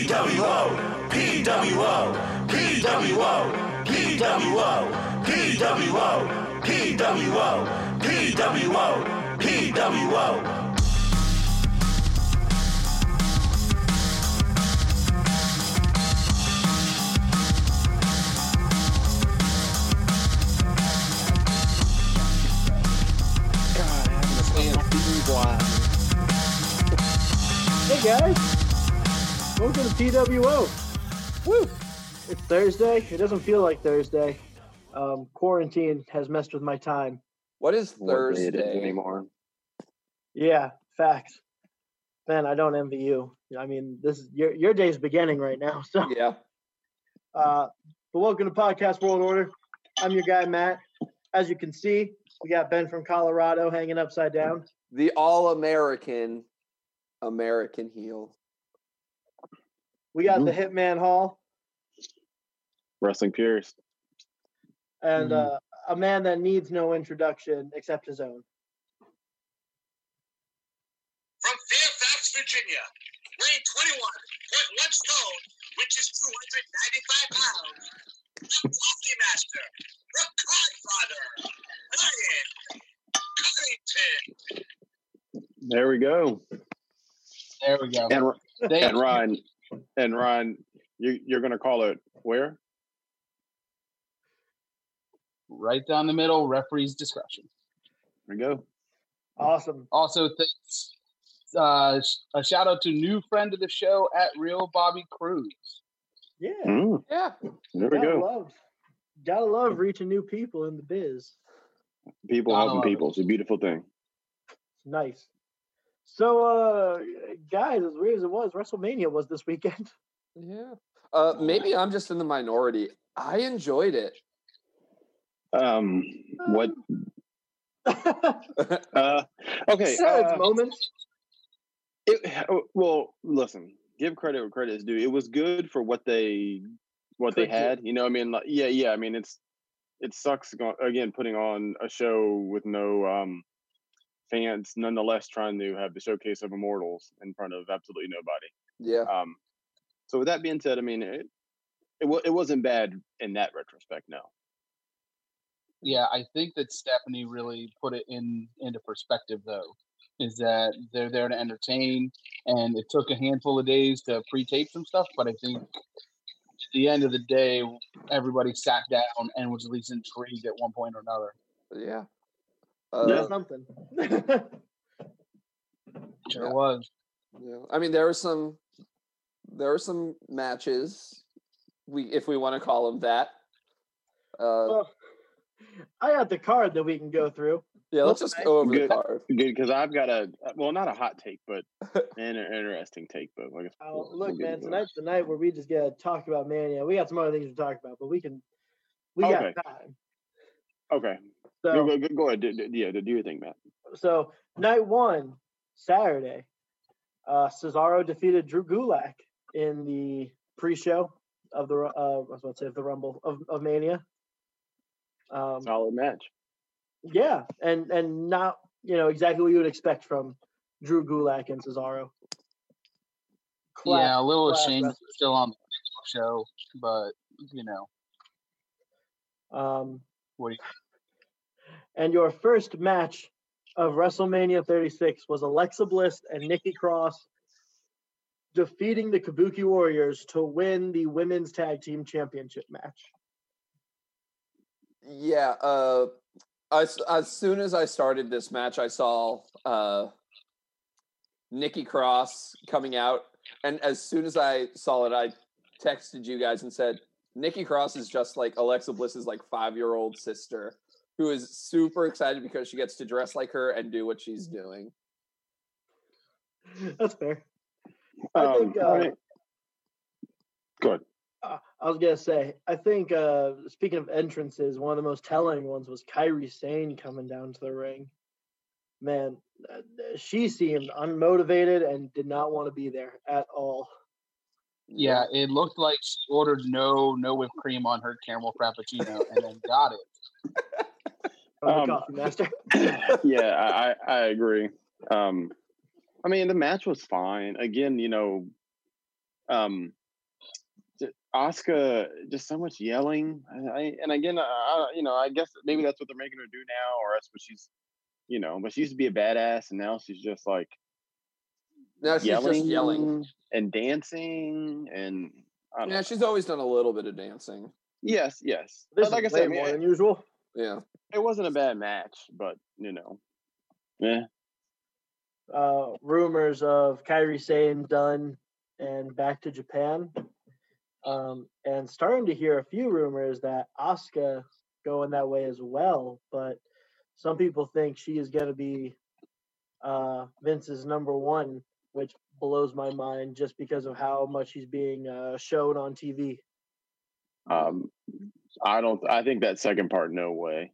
PWO, PWO, PWO, PWO, PWO, PWO, PWO, PWO. Hey guys, welcome to PWO. Woo! It's Thursday. It doesn't feel like Thursday. Um, quarantine has messed with my time. What is what day it is Thursday? anymore. Yeah, facts. Man, I don't envy you. I mean, this is your your day's beginning right now. So, Yeah. uh, but welcome to Podcast World Order. I'm your guy Matt. As you can see, we got Ben from Colorado hanging upside down. The all American American heel. We got the Hitman Hall Wrestling Pierce. and Mm-hmm. uh, a man that needs no introduction except his own. from Fairfax, Virginia, weighing 21.1 stone, which is 295 pounds, the Coffee Master, the Godfather, Ryan Covington. There we go. There we go. And Thank and. Ryan and Ron, you you're gonna call it where? Right down the middle, referee's discretion. There we go. Awesome. Also, thanks. Uh, a shout out to new friend of the show at Real Bobby Cruz. Yeah. Mm, Yeah. there we gotta go. love, gotta love reaching new people in the biz. People Gotta helping love it. people. It's a beautiful thing. It's nice. So, uh, guys, as weird as it was, WrestleMania was this weekend. Yeah. Uh, maybe I'm just in the minority. I enjoyed it. Um, what? Uh, okay. Sad uh, moments. it, oh, well, listen. Give credit where credit is due. It was good for what they what they Could do. had. You know, I mean, like, yeah, yeah. I mean, it's it sucks go- again putting on a show with no um fans, nonetheless trying to have the showcase of immortals in front of absolutely nobody. Yeah. Um, so with that being said, I mean, it it, wa- it wasn't bad in that retrospect. No. Yeah, I think that Stephanie really put it in into perspective though. Is that they're there to entertain and it took a handful of days to pre-tape some stuff, but I think at the end of the day everybody sat down and was at least intrigued at one point or another. Yeah. That's Uh, something. Sure Yeah. was. yeah. I mean, there were some, there were some matches. We, if we want to call them that. Uh, Well, I got the card that we can go through. yeah. Let's just go over the Good. card. Good, because I've got a well, not a hot take, but an interesting take. But I guess Oh, we'll- we'll look, man, tonight's the night where we just get to talk about Mania. We got some other things to talk about, but we can, we Okay. got time. Okay, So, go, go, go, go ahead. Do, do- yeah, do your thing, Matt. so night one, Saturday, uh, Cesaro defeated Drew Gulak in the pre-show of the, uh, I was about to say of the Rumble of, of Mania. Um, Solid match. yeah, and and not you know exactly what you would expect from Drew Gulak and Cesaro. Class- yeah, a little ashamed wrestler. still on the show, but you know, Um, what do you and your first match of WrestleMania 36 was Alexa Bliss and Nikki Cross defeating the Kabuki Warriors to win the Women's Tag Team Championship match. Yeah. Uh, as as soon as I started this match, I saw uh, Nikki Cross coming out, and as soon as I saw it, I texted you guys and said, "Nikki Cross is just like Alexa Bliss's like five year old sister, who is super excited because she gets to dress like her and do what she's doing." That's fair. I think, uh, right. Go ahead. Uh, I was gonna say, I think uh, speaking of entrances, one of the most telling ones was Kairi Sane coming down to the ring. Man, uh, she seemed unmotivated and did not want to be there at all. Yeah, it looked like she ordered no no whipped cream on her caramel frappuccino and then got it. From the Um, coffee master. yeah, I, I I agree. Um, I mean, the match was fine. Again, you know, Um, Asuka just so much yelling. I, I, and again, I, I, you know, I guess maybe that's what they're making her do now, or that's what she's, you know. But she used to be a badass, and now she's just like No, she's yelling, just yelling. and dancing, and I don't Yeah, know. she's always done a little bit of dancing. yes, yes. This But like I is said, way I mean, more than usual. Yeah. it wasn't a bad match, but you know, yeah. uh, rumors of Kairi Sane done and back to Japan. Um, and starting to hear a few rumors that Asuka going that way as well. But some people think she is going to be uh, Vince's number one, which blows my mind just because of how much he's being uh, shown on TV. Um, I don't. I think that second part, no way.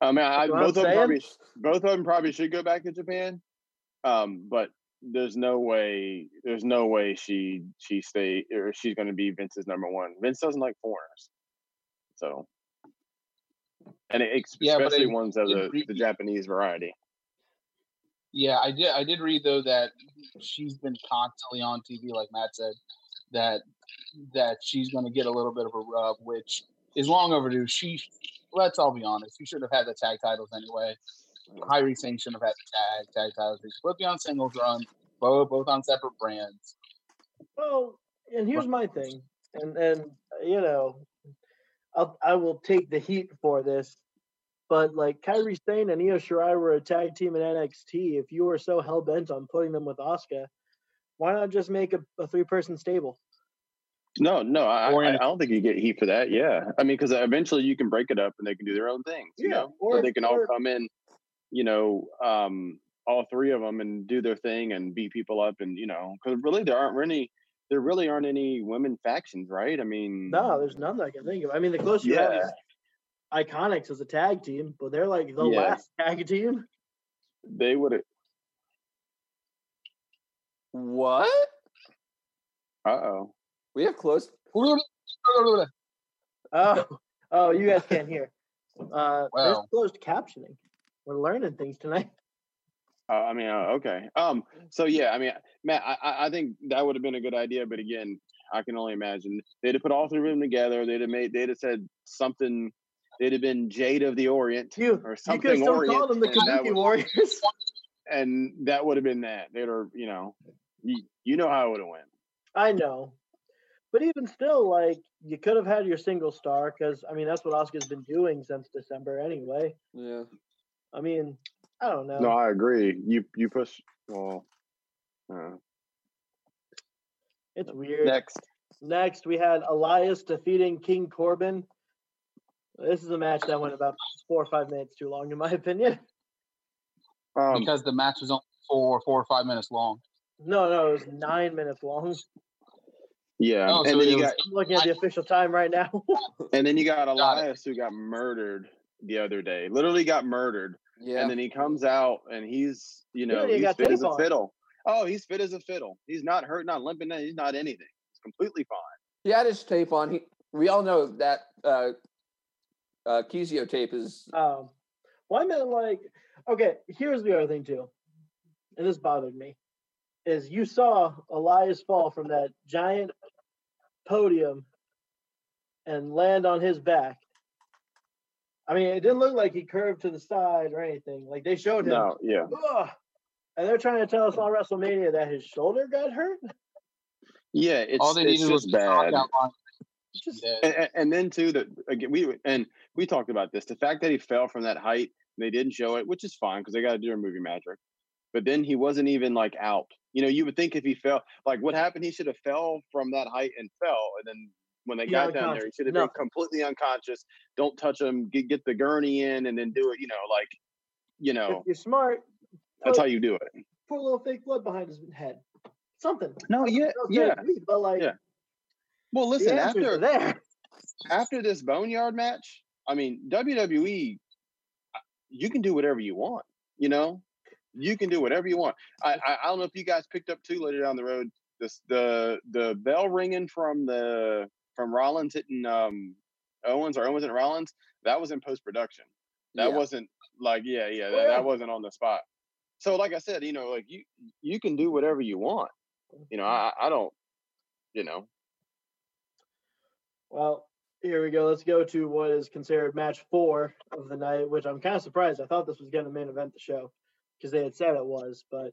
I mean, I, That's I'm both of them saying. probably, both of them probably should go back to Japan. Um, but there's no way. There's no way she she stay or she's going to be Vince's number one. Vince doesn't like foreigners, so and it, Yeah, but especially I ones of the, read- the Japanese variety. Yeah, I did. I did read though that she's been constantly on TV, like Matt said, that that she's going to get a little bit of a rub, which is long overdue. She, let's all be honest, she should have had the tag titles anyway. Kairi Sane shouldn't have had the tag tag titles. They should both be on singles run, both both on separate brands. Well, and here's my thing, and and you know, I'll I will take the heat for this, but like Kairi Sane and Io Shirai were a tag team in NXT. If you were so hell bent on putting them with Asuka, why not just make a, a three person stable? No, no, I, Or I, in don't think you get heat for that. Yeah, I mean, because eventually you can break it up and they can do their own things. You Yeah, know, or or they can all come in, you know, um, all three of them and do their thing and beat people up and you know, because really there aren't really there really aren't any women factions, right? I mean, No, there's none that I can think of. I mean, the closest you have is Iconics as a tag team, but they're like the Yeah. last tag team. they would have. What? Uh oh. We have close. Oh, oh, you guys can't hear. Uh, there's closed captioning. We're learning things tonight. Uh, I mean, uh, okay. Um. So yeah, I mean, Matt, I- I, I think that would have been a good idea, but again, I can only imagine they'd have put all three of them together. They'd have made. They'd have said something. They'd have been Jade of the Orient You, or you something could still Orient, call them the and that Kabuki Warriors. and that would have been that. They'd have, you know, you, you know how it would have went. I know. But even still, like, you could have had your single star because, I mean, that's what Asuka's been doing since December anyway. Yeah. I mean, I don't know. No, I agree. You you push. Well, uh, it's weird. next. Next, we had Elias defeating King Corbin. This is a match that went about four or five minutes too long, in my opinion. Um, because the match was only four, four or five minutes long. No, no, it was nine minutes long. Yeah, Oh, so and then you got I'm looking at the official time right now. and then you got Got. Elias who got murdered the other day. Literally got murdered. Yeah. And then he comes out and he's you know he he's fit tape as a fiddle. Oh, he's fit as a fiddle. He's not hurt, not limping. He's not anything. He's completely fine. he had his tape on. He. We all know that uh, uh, Kizio tape is. Um, well, I meant like, okay, here's the other thing too, and this bothered me, is you saw Elias fall from that giant podium and land on his back. I mean, it didn't look like he curved to the side or anything. Like they showed him, No, yeah. "Ugh," and they're trying to tell us on WrestleMania that his shoulder got hurt. Yeah, it's, All they it's needed was just a bad. knockout line. It's just Yeah. and, and- and then too that again we and we talked about this the fact that he fell from that height and they didn't show it which is fine because they got to do their movie magic but then he wasn't even like out you know you would think if he fell like what happened he should have fell from that height and fell and then when they Be got down there he should have No. been completely unconscious don't touch him get, get the gurney in and then do it you know like you if know you're smart, that's put, how you do it put a little fake blood behind his head. Something. no yeah yeah seriously, But like, Yeah. well listen after there. after this boneyard match, I mean, WWE, you can do whatever you want. You know, you can do whatever you want. I, I I don't know if you guys picked up too later down the road. This the the bell ringing from the from Rollins hitting um Owens or Owens and Rollins. That was in post production. That Yeah. wasn't like yeah yeah that, that wasn't on the spot. So like I said, you know, like you you can do whatever you want. You know, I I don't you know. Well, here we go. Let's go to what is considered match four of the night, which I'm kind of surprised. I thought this was going to main event the show because they had said it was, but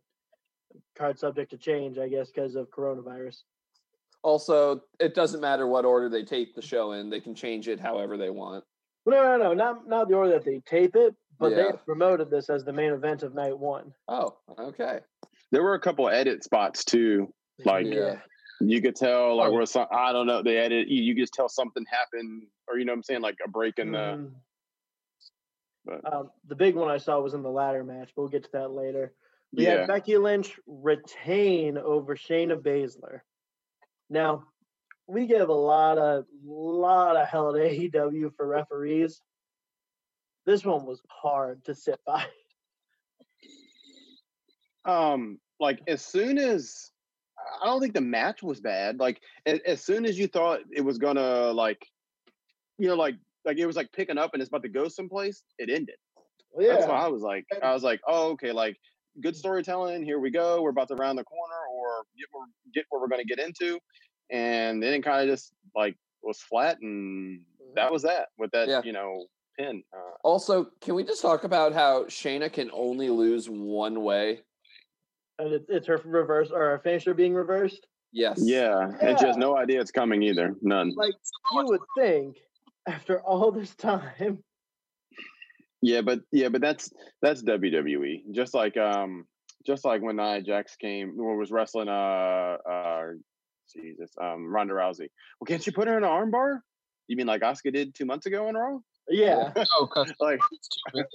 card subject to change, I guess, because of coronavirus. Also, it doesn't matter what order they tape the show in; they can change it however they want. No, no, no, not not the order that they tape it, but they promoted this as the main event of night one. Oh, okay. There were a couple edit spots too. Like Yeah. you could tell, like Oh. where some I don't know, they edit. You, you just tell something happened, or you know what I'm saying, like a break in the. Mhm. But Um, the big one I saw was in the ladder match, but we'll get to that later. We yeah, had Becky Lynch retain over Shayna Baszler. Now, we give a lot of lot of hell to AEW for referees. This one was hard to sit by. um, like as soon as I don't think the match was bad. Like as, as soon as you thought it was gonna like, you know, like like it was like picking up and it's about to go someplace, it ended. That's why I was like, I was like, oh, okay, like good storytelling. Here we go. We're about to round the corner or get where, get where we're going to get into. And then it kind of just like was flat, and that was that with that, Yeah. you know, pin. Uh, Also, can we just talk about how Shayna can only lose one way? and it, it's her reverse or her finisher being reversed. Yes. yeah, and she has no idea it's coming either. None. Like you would think, after all this time, Yeah, but yeah, but that's that's WWE. Just like um, just like when Nia Jax came, or was wrestling uh uh, Jesus um Ronda Rousey. Well, can't you put her in an armbar? You mean like Asuka did two months ago in a row? yeah. Oh, because Like, it's too big.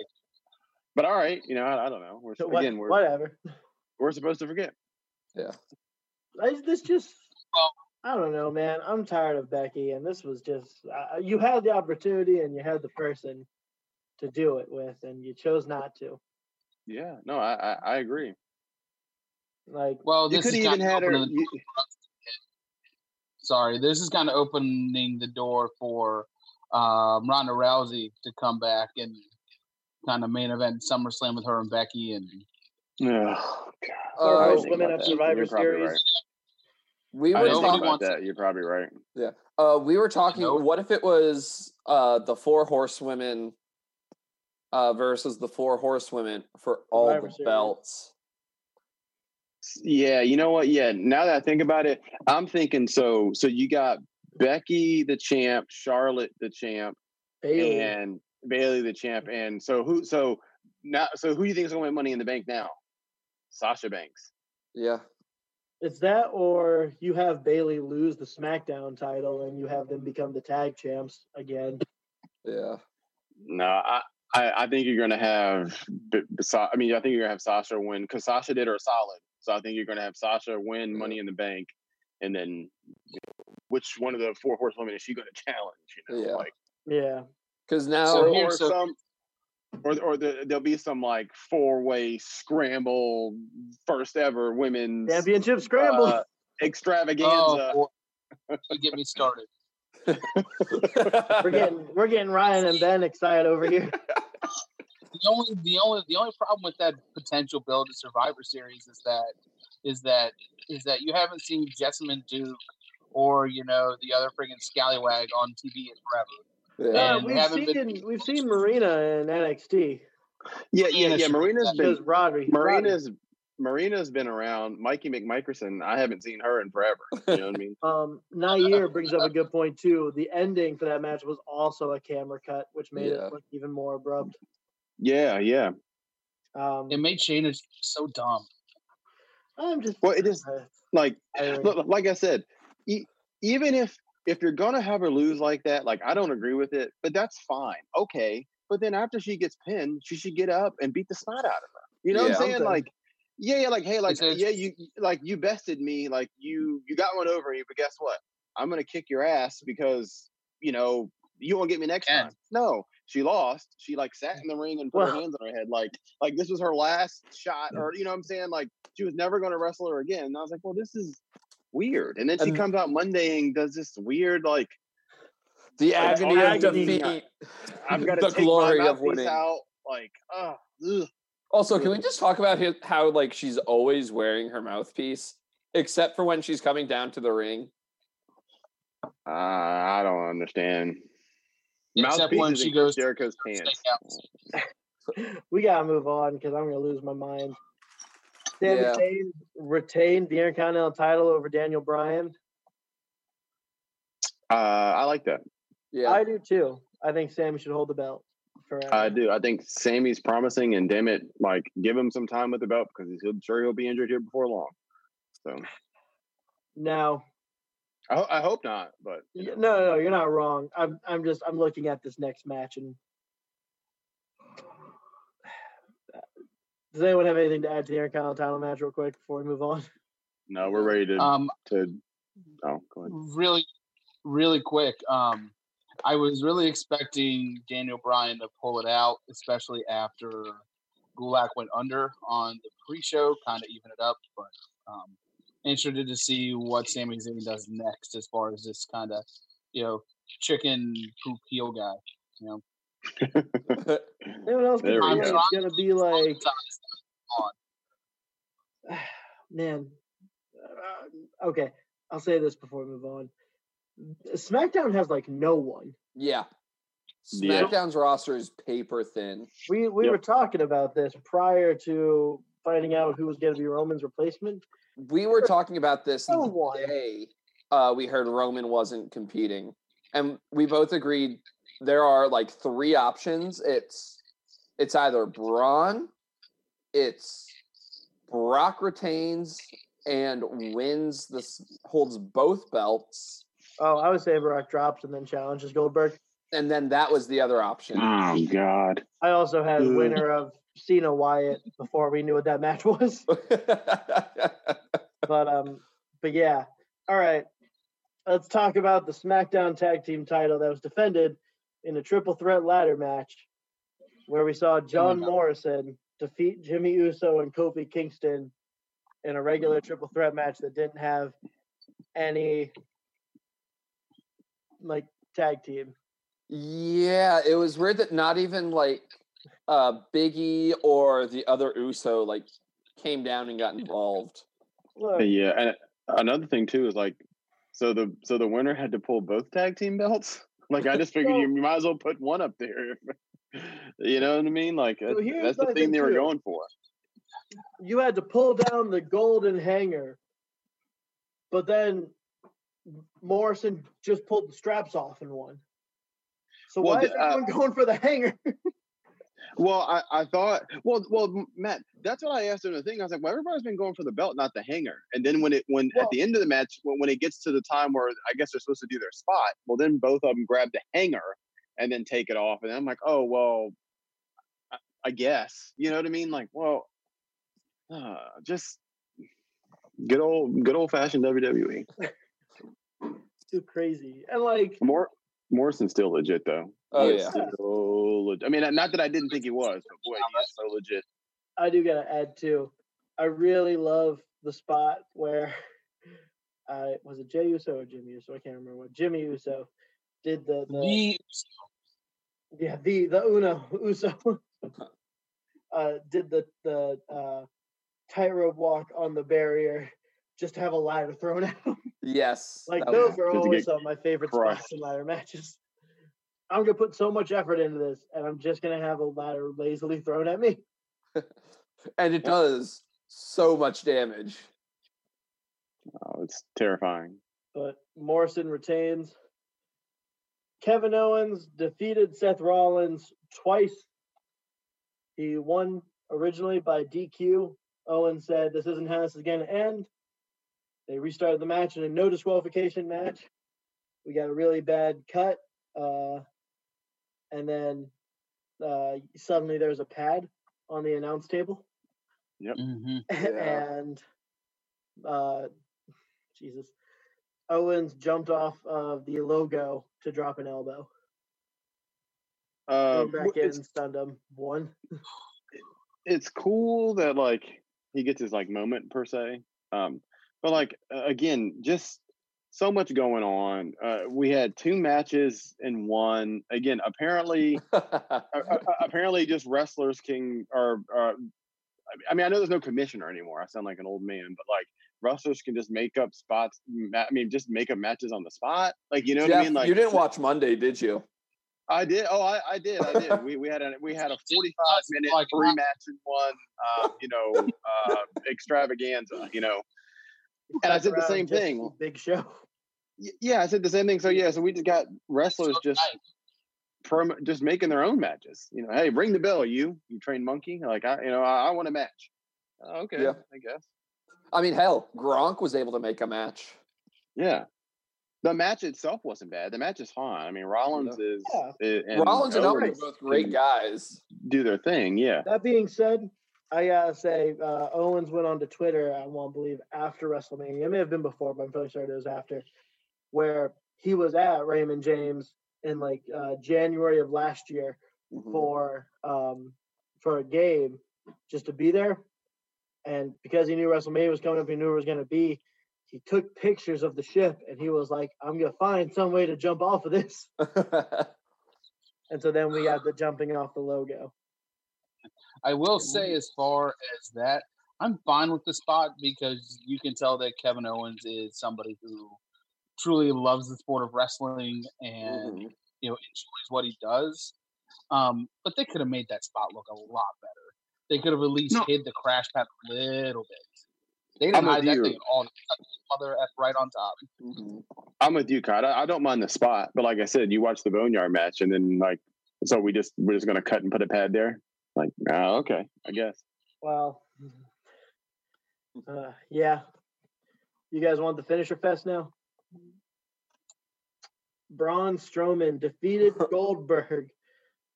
but all right, you know, I, I don't know. We're So what- again, we're whatever. we're supposed to forget. Yeah. Is this just, Well- I don't know, man. I'm tired of Becky, and this was just, uh, you had the opportunity and you had the person to do it with, and you chose not to. Yeah, no, I I, I agree. Like, Well, You this could even kind had her. You, sorry, this is kind of opening the door for um, Ronda Rousey to come back and kind of main event SummerSlam with her and Becky, and oh, Or Uh, most women about of. Survivor Series. right. We were didn't think Nobody talking. about wants- that. You're probably right. Yeah. Uh, we were talking. Nope. What if it was uh, the four horsewomen uh, versus the four horsewomen for all Survivor the Series. belts? Yeah, you know what? Yeah, now that I think about it, I'm thinking so. So you got Becky the champ, Charlotte the champ, Bayley. and Bayley the champ. And so who? So now, so who do you think is going to win Money in the Bank now? Sasha Banks. Yeah. It's that, or you have Bayley lose the SmackDown title and you have them become the tag champs again. Yeah. No, I. I, I think you're going to have. B- B- Sa- I mean, I think you're going to have Sasha win because Sasha did her solid. So I think you're going to have Sasha win Money in the Bank, and then you know, which one of the four horsewomen is she going to challenge? You know, Yeah. like Yeah. Because now, So or so- some or or the, there'll be some like four way scramble first ever women's Championship scramble. uh, extravaganza. oh, you get me started. we're getting we're getting Ryan and Ben excited over here. The only, the only, the only problem with that potential build to Survivor Series is that, is that, is that you haven't seen Jessamyn Duke or you know the other friggin' scallywag on TV in forever. Yeah. Uh, And we've haven't been- seen we've seen Marina in NXT. yeah, yeah, Marina yeah. should- Marina's Because been Rodri. Rodri. Marina's Marina's been around. Mikey McMicherson, I haven't seen her in forever. You know what I mean? Um, Nair brings up a good point too. The ending for that match was also a camera cut, which made Yeah. it look even more abrupt. Yeah, yeah. Um, It made Shayna so dumb. I'm just Well, it is uh, like tiring. look, like I said, e- even if if you're gonna have her lose like that, like I don't agree with it, but that's fine. Okay, but then after she gets pinned, she should get up and beat the snot out of her. You know what I'm saying? Something. Like, yeah, yeah, like hey, like yeah, you like you bested me, like you you got one over me, but guess what? I'm gonna kick your ass because you know you won't get me next And- time. No, she lost. She like sat in the ring and put her hands on her head, like like this was her last shot, or you know what I'm saying? Like she was never gonna wrestle her again. And I was like, well, this is weird. And then she And- comes out Monday and does this weird like the Like, agony of agony. defeat. I've got to the take glory my of mouthpiece winning. out. Like, oh, ugh. Also, can we just talk about hi- how like she's always wearing her mouthpiece, except for when she's coming down to the ring? Uh, I don't understand. Except when Mouthpiece is she in goes Jericho's pants. we gotta move on because I'm gonna lose my mind. Sami Yeah. Zayn retained the Intercontinental title over Daniel Bryan. Uh, I like that. Yeah. I do too. I think Sammy should hold the belt forever. I do. I think Sammy's promising, and damn it, like give him some time with the belt because he'll sure he'll be injured here before long. So Now, I, ho- I hope not, but you know. no, no, no, you're not wrong. I'm, I'm just, I'm looking at this next match, and does anyone have anything to add to the Intercontinental title match, real quick, before we move on? no, we're ready to Um, to. Oh, go ahead. really, really quick. Um, I was really expecting Daniel Bryan to pull it out, especially after Gulak went under on the pre-show, kind of even it up. But um, interested to see what Sami Zayn does next, as far as this kind of, you know, chicken poop heel guy. You know, Anyone else? There can we. It's gonna be like, on. man. Uh, okay, I'll say this before we move on. SmackDown has like no one. yeah. Yeah. SmackDown's roster is paper thin. We we Yep. were talking about this prior to finding out who was going to be Roman's replacement. We were talking about this No the one. day uh, we heard Roman wasn't competing, and we both agreed there are like three options. It's it's either Braun, it's Brock retains and wins this holds both belts, Oh, I would say Brock drops and then challenges Goldberg. and then that was the other option. Oh God. I also had Good. winner of Cena Wyatt before we knew what that match was. But um, but yeah. All right. Let's talk about the SmackDown Tag Team title that was defended in a triple threat ladder match, where we saw John God. Morrison defeat Jimmy Uso and Kofi Kingston in a regular triple threat match that didn't have any like tag team. yeah, it was weird that not even like uh Biggie or the other Uso like came down and got involved. Look, Yeah, and another thing too is like, so the so the winner had to pull both tag team belts. Like I just figured Well- you might as well put one up there. You know what I mean? Like So that's, the thing they were too. going for. you had to pull down the golden hanger, but then Morrison just pulled the straps off and won. So Well, why is uh, everyone going for the hanger? Well, I, I thought, well, well, Matt, that's what I asked him. The thing I was like, well, everybody's been going for the belt, not the hanger. And then when it, when Well- at the end of the match, when, when it gets to the time where I guess they're supposed to do their spot, well, then both of them grab the hanger and then take it off, and I'm like, oh well, I, I guess, you know what I mean? Like, well, uh, just good old, good old fashioned WWE. Too crazy. And like, More Morrison's still legit though. Oh, He yeah. still leg- I mean, not that I didn't think he was, but boy, he is so legit. I do gotta add too. I really love the spot where uh was it Jey Uso or Jimmy Uso? I can't remember what Jimmy Uso did the, the The yeah the the Uno Uso uh did the the uh tightrope walk on the barrier just to have a ladder thrown at him. Yes. Like those was- are always get some of my favorite crushed. spots in ladder matches. I'm gonna put so much effort into this, and I'm just gonna have a ladder lazily thrown at me. and it does so much damage. Oh, it's terrifying. But Morrison retains. Kevin Owens defeated Seth Rollins twice. He won originally by DQ. Owens said, This isn't how this is going to end. They restarted the match in a no disqualification match. We got a really bad cut. Uh, and then uh, suddenly there's a pad on the announce table. Mhm. Yeah. and uh, Jesus, Owens jumped off of the logo to drop an elbow. Uh, Came back w- in and stunned him. One. it's cool that like he gets his like moment per se. Um, but like again, just so much going on. Uh, we had two matches in one. Again, apparently, uh, apparently, just wrestlers can or. Uh, I mean, I know there's no commissioner anymore. I sound like an old man, but like wrestlers can just make up spots. I mean, just make up matches on the spot. Like you know what I mean? Like you didn't watch Monday, did you? I did. Oh, I, I did. I did. We, we had a we had a forty five minute Like, three match in one. Uh, you know, uh, extravaganza. You know, and I said the same thing. Big show. Yeah, I said the same thing. So yeah, so we just got wrestlers So just nice. perm- just making their own matches. You know, hey, ring the bell, you you train monkey. Like I, you know, I, I want a match. "Oh, Okay, Yeah. I guess. I mean, hell, Gronk was able to make a match. Yeah. The match itself wasn't bad. The match is fine. I mean, Rollins is, Yeah. and Rollins and Owens Owens are both great guys. do their thing. Yeah. That being said, I gotta say, uh, Owens went on to Twitter, I won't believe, after WrestleMania. It may have been before, but I'm fairly sure it was after, where he was at Raymond James in like uh, January of last year Mhm. for um, for a game just to be there. And because he knew WrestleMania was coming up, he knew it was going to be. He took pictures of the ship and he was like, I'm going to find some way to jump off of this. And so then we got the jumping off the logo. I will say, as far as that, I'm fine with the spot because you can tell that Kevin Owens is somebody who truly loves the sport of wrestling and Mhm. you know enjoys what he does. Um, but they could have made that spot look a lot better. They could have at least No. hid the crash pad a little bit. They I'm didn't with hide that you. thing at all. They stuck the Mother F right on top. Mhm. I'm with you, Kyle. I, I don't mind the spot, but like I said, you watch the Boneyard match, and then like, so we just we're just gonna cut and put a pad there. Like, oh, okay, I guess. Well, uh, yeah. You guys want the finisher fest now? Braun Strowman defeated Goldberg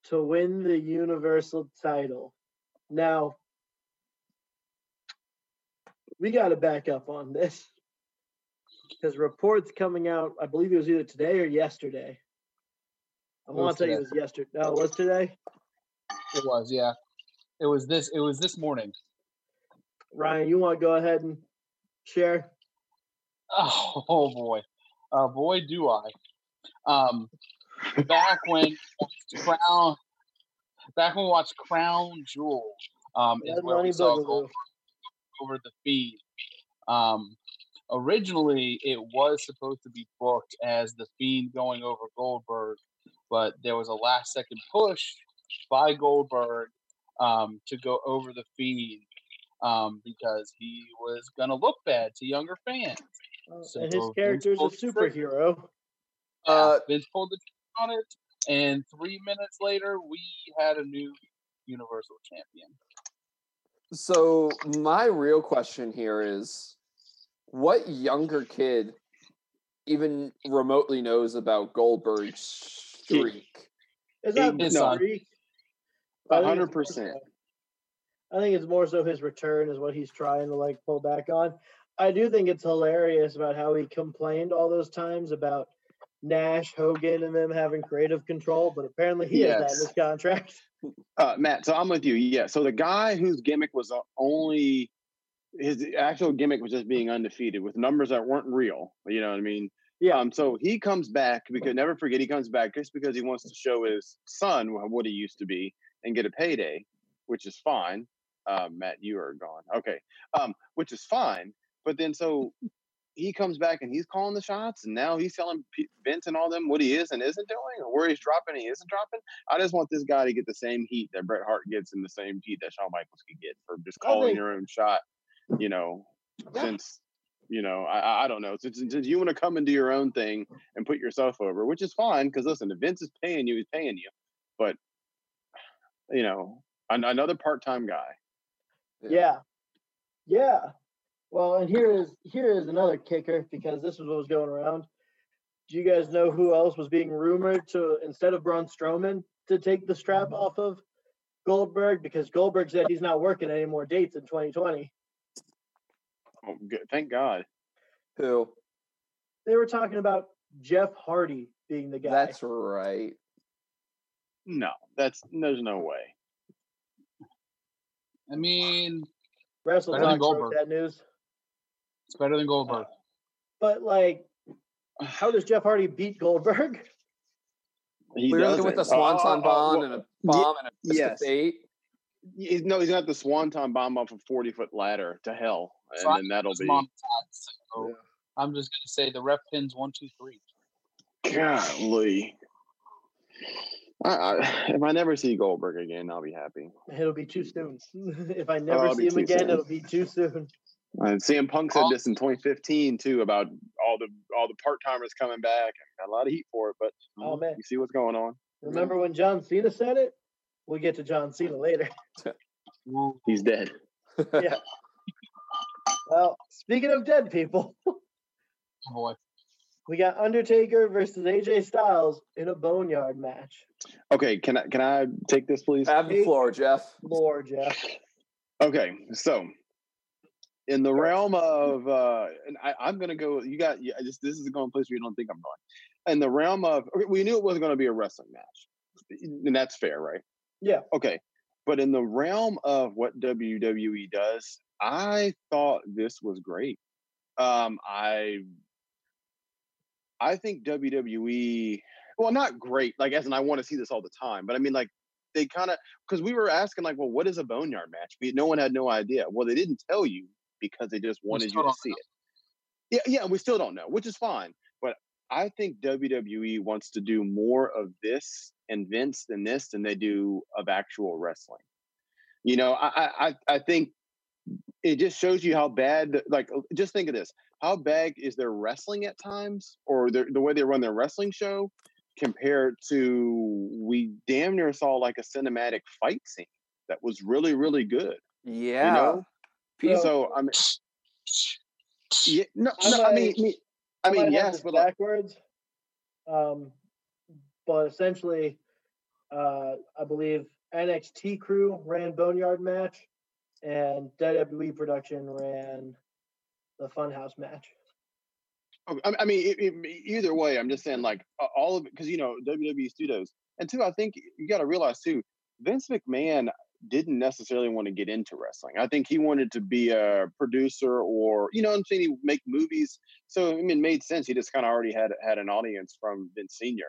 to win the Universal title. Now, we got to back up on this because reports coming out, I believe it was either today or yesterday. I want to say it was yesterday. No, it was today. It was, yeah. It was this. It was this morning. Ryan, you want to go ahead and share? Oh, oh boy, uh, boy, do I. Um, back when Crown, back when we watched Crown Jewel, um, is where we saw Goldberg over the Fiend. Um, originally, it was supposed to be booked as the Fiend going over Goldberg, but there was a last second push by Goldberg um, to go over the Fiend um, because he was going to look bad to younger fans. Uh, So and his Vince character's a pulled the trigger. superhero. Uh, Vince pulled the on it, and three minutes later, we had a new Universal Champion. So my real question here is, what younger kid even remotely knows about Goldberg's streak? Is that His the streak? A I think hundred it's more percent. I think it's more so his return is what he's trying to like pull back on. I do think it's hilarious about how he complained all those times about Nash, Hogan, and them having creative control, but apparently he has that in his contract. Uh, Matt, so I'm with you. Yeah. So the guy whose gimmick was uh, only his actual gimmick was just being undefeated with numbers that weren't real. You know what I mean? Yeah. Um. So he comes back because never forget he comes back just because he wants to show his son what he used to be and get a payday, which is fine. Um, Matt, you are gone. Okay. Um, which is fine. But then so he comes back and he's calling the shots, and now he's telling P- Vince and all them what he is and isn't doing, or where he's dropping and he isn't dropping. I just want this guy to get the same heat that Bret Hart gets and the same heat that Shawn Michaels could get for just calling think- your own shot. You know, Yeah. since you know, I, I- I don't know. Since, since you want to come and do your own thing and put yourself over, which is fine, because listen, if Vince is paying you, he's paying you. But you know, an, another part-time guy. Yeah. Yeah. Well, and here is here is another kicker because this is what was going around. Do you guys know who else was being rumored to instead of Braun Strowman to take the strap off of Goldberg because Goldberg said he's not working any more dates in 2020. Oh, good. Thank God. Who? They were talking about Jeff Hardy being the guy. That's right. No, that's there's no way. I mean, Wrestle better than Talk Goldberg. that news. It's better than uh, Goldberg. But like, how does Jeff Hardy beat Goldberg? He Clearly doesn't. with a Oh, swanton oh, oh, bomb well, and a bomb and a twist yes. of fate. He's, no, he's got the swanton bomb off a forty foot ladder to hell, and So I then that'll was be. mom and dad, so I'm just gonna say the ref pins one, two, three. Golly. I, I, if I never see Goldberg again, I'll be happy. It'll be too soon. if I Oh, never it'll see him again, soon. it'll be too soon. And CM Punk said Oh. this in 2015 too about all the all the part timers coming back. Got a lot of heat for it, but Oh, man. you see what's going on. Remember when John Cena said it? We'll get to John Cena later. He's dead. yeah. Well, speaking of dead people, oh, boy. we got Undertaker versus AJ Styles in a boneyard match. Okay, can I can I take this please? Have the floor, Jeff. Floor, Jeff. Okay, so in the realm of, uh, and I, I'm gonna go. You got. Yeah, this this is going place where you don't think I'm going. In the realm of, okay, we knew it wasn't going to be a wrestling match, and that's fair, right? Yeah. Okay, but in the realm of what WWE does, I thought this was great. Um, I, I think WWE. Well, not great, like as in I want to see this all the time, but I mean like they kind of because we were asking like, well, what is a boneyard match? We, no one had no idea. Well, they didn't tell you because they just wanted you to see it. Yeah, yeah, we still don't know, which is fine. But I think WWE wants to do more of this and Vince than this than they do of actual wrestling. You know, I I I- think it just shows you how bad. Like, uh, just think of this: how bad is their wrestling at times, or the the way they run their wrestling show, compared to we damn near saw like a cinematic fight scene that was really really good. Yeah. know? People- So I mean, yeah, no, I no, I mean, might- me- I mean, yes, but like, backwards. Um, but essentially, uh, I believe NXT crew ran Boneyard match, and WWE production ran the Funhouse match. I I mean, it, it, either way, I'm just saying, like, all of it, because, you know, WWE Studios. And two, I think you got to realize, too, Vince McMahon didn't necessarily want to get into wrestling. I think he wanted to be a producer or, you know, I'm saying he make movies. So, I mean, it made sense. He just kind of already had had an audience from Vince Sr.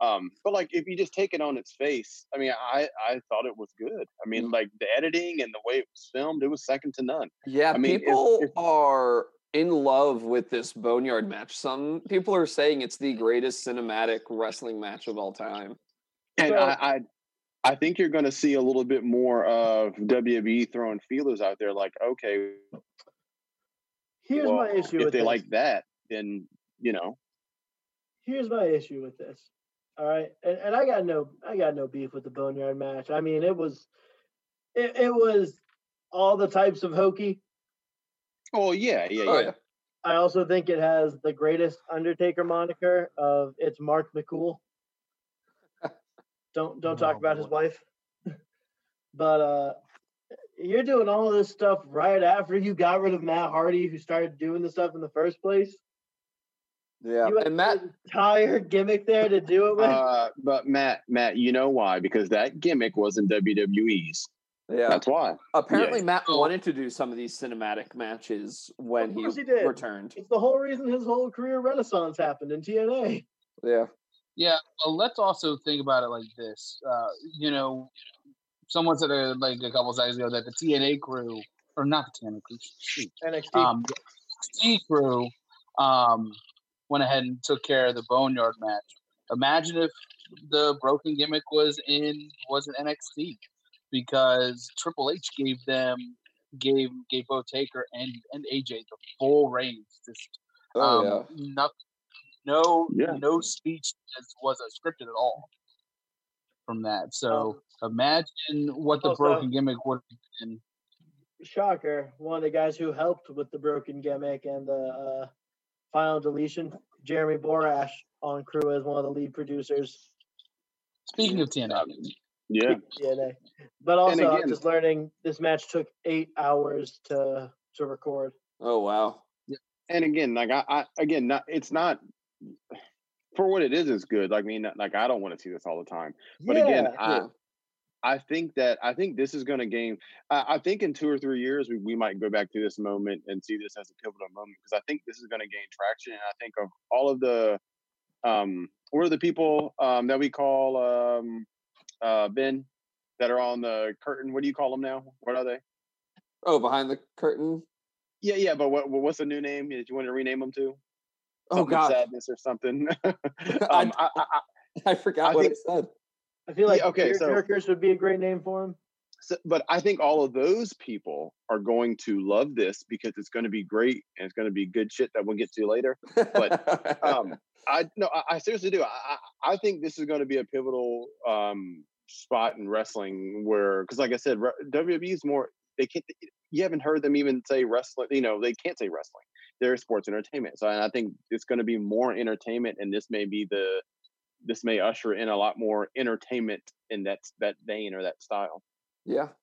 Um, but like, if you just take it on its face, I mean, I I thought it was good. I mean, like the editing and the way it was filmed, it was second to none. Yeah, I mean, if- people if- are in love with this Boneyard match. Some people are saying it's the greatest cinematic wrestling match of all time. And So- I, I I think you're going to see a little bit more of WWE throwing feelers out there, like, okay, Here's well, my issue if with they this. like that, then you know, Here's my issue with this. All right, and, and I got no, I got no beef with the Boneyard match. I mean, it was, it, it was all the types of hokey. oh yeah, yeah, Oh yeah. yeah. I also think it has the greatest Undertaker moniker of it's Mark McCool. Don't don't talk about his wife. but uh you're doing all of this stuff right after you got rid of Matt Hardy, who started doing the stuff in the first place. Yeah. You And Matt entire gimmick there to do it with. Uh, but Matt, Matt, you know why? Because that gimmick wasn't WWE's. yeah. That's why. Apparently Matt Oh. wanted to do some of these cinematic matches when he, he did. returned. it's the whole reason his whole career renaissance happened in TNA. Yeah. Yeah, well, let's also think about it like this. Uh, you know, someone said uh, like a couple seconds ago that the TNA crew, or not the TNA crew, shoot, NXT. um, NXT crew, um, went ahead and took care of the Boneyard match. Imagine if the broken gimmick was in was in NXT, because Triple H gave them gave gave both Taker and and AJ the full reins. Just Oh yeah. um, nothing, no, Yeah. no speech was uh, scripted at all from that. So imagine what the also- broken gimmick would have been. Shocker, one of the guys who helped with the broken gimmick and the uh, final deletion, Jeremy Borash on crew as one of the lead producers. Speaking of TNA, Yeah. TNA. But also, I'm again- just learning this match took eight hours to to record. Oh wow. And again, like I, I again, not it's not for what it is. Is good. Like I mean, like I don't want to see this all the time. But again, I, yeah. I think that I think this is going to gain. I, I think in two or three years we, we might go back to this moment and see this as a pivotal moment because I think this is going to gain traction. And I think of all of the, um, what are the people um, that we call um, uh, Ben that are on the curtain. What do you call them now? What are they? Oh, behind the curtain. Yeah, yeah. But what what's the new name? Did you want to rename them to? Oh Something God, sadness or something. um, I, I, I, I forgot I what think- it said. I feel like Yeah, okay, okay, so- Jerkers would be a great name for him. so, but I think all of those people are going to love this because it's going to be great and it's going to be good shit that we'll get to later. but, Um, I no, I, I seriously do. I, I I think this is going to be a pivotal um, spot in wrestling where, because like I said, re- WWE is more. They can't. You haven't heard them even say wrestling. You know, they can't say wrestling. They're sports entertainment. So and I think it's going to be more entertainment, and this may be the. This may usher in a lot more entertainment in that that vein or that style. yeah.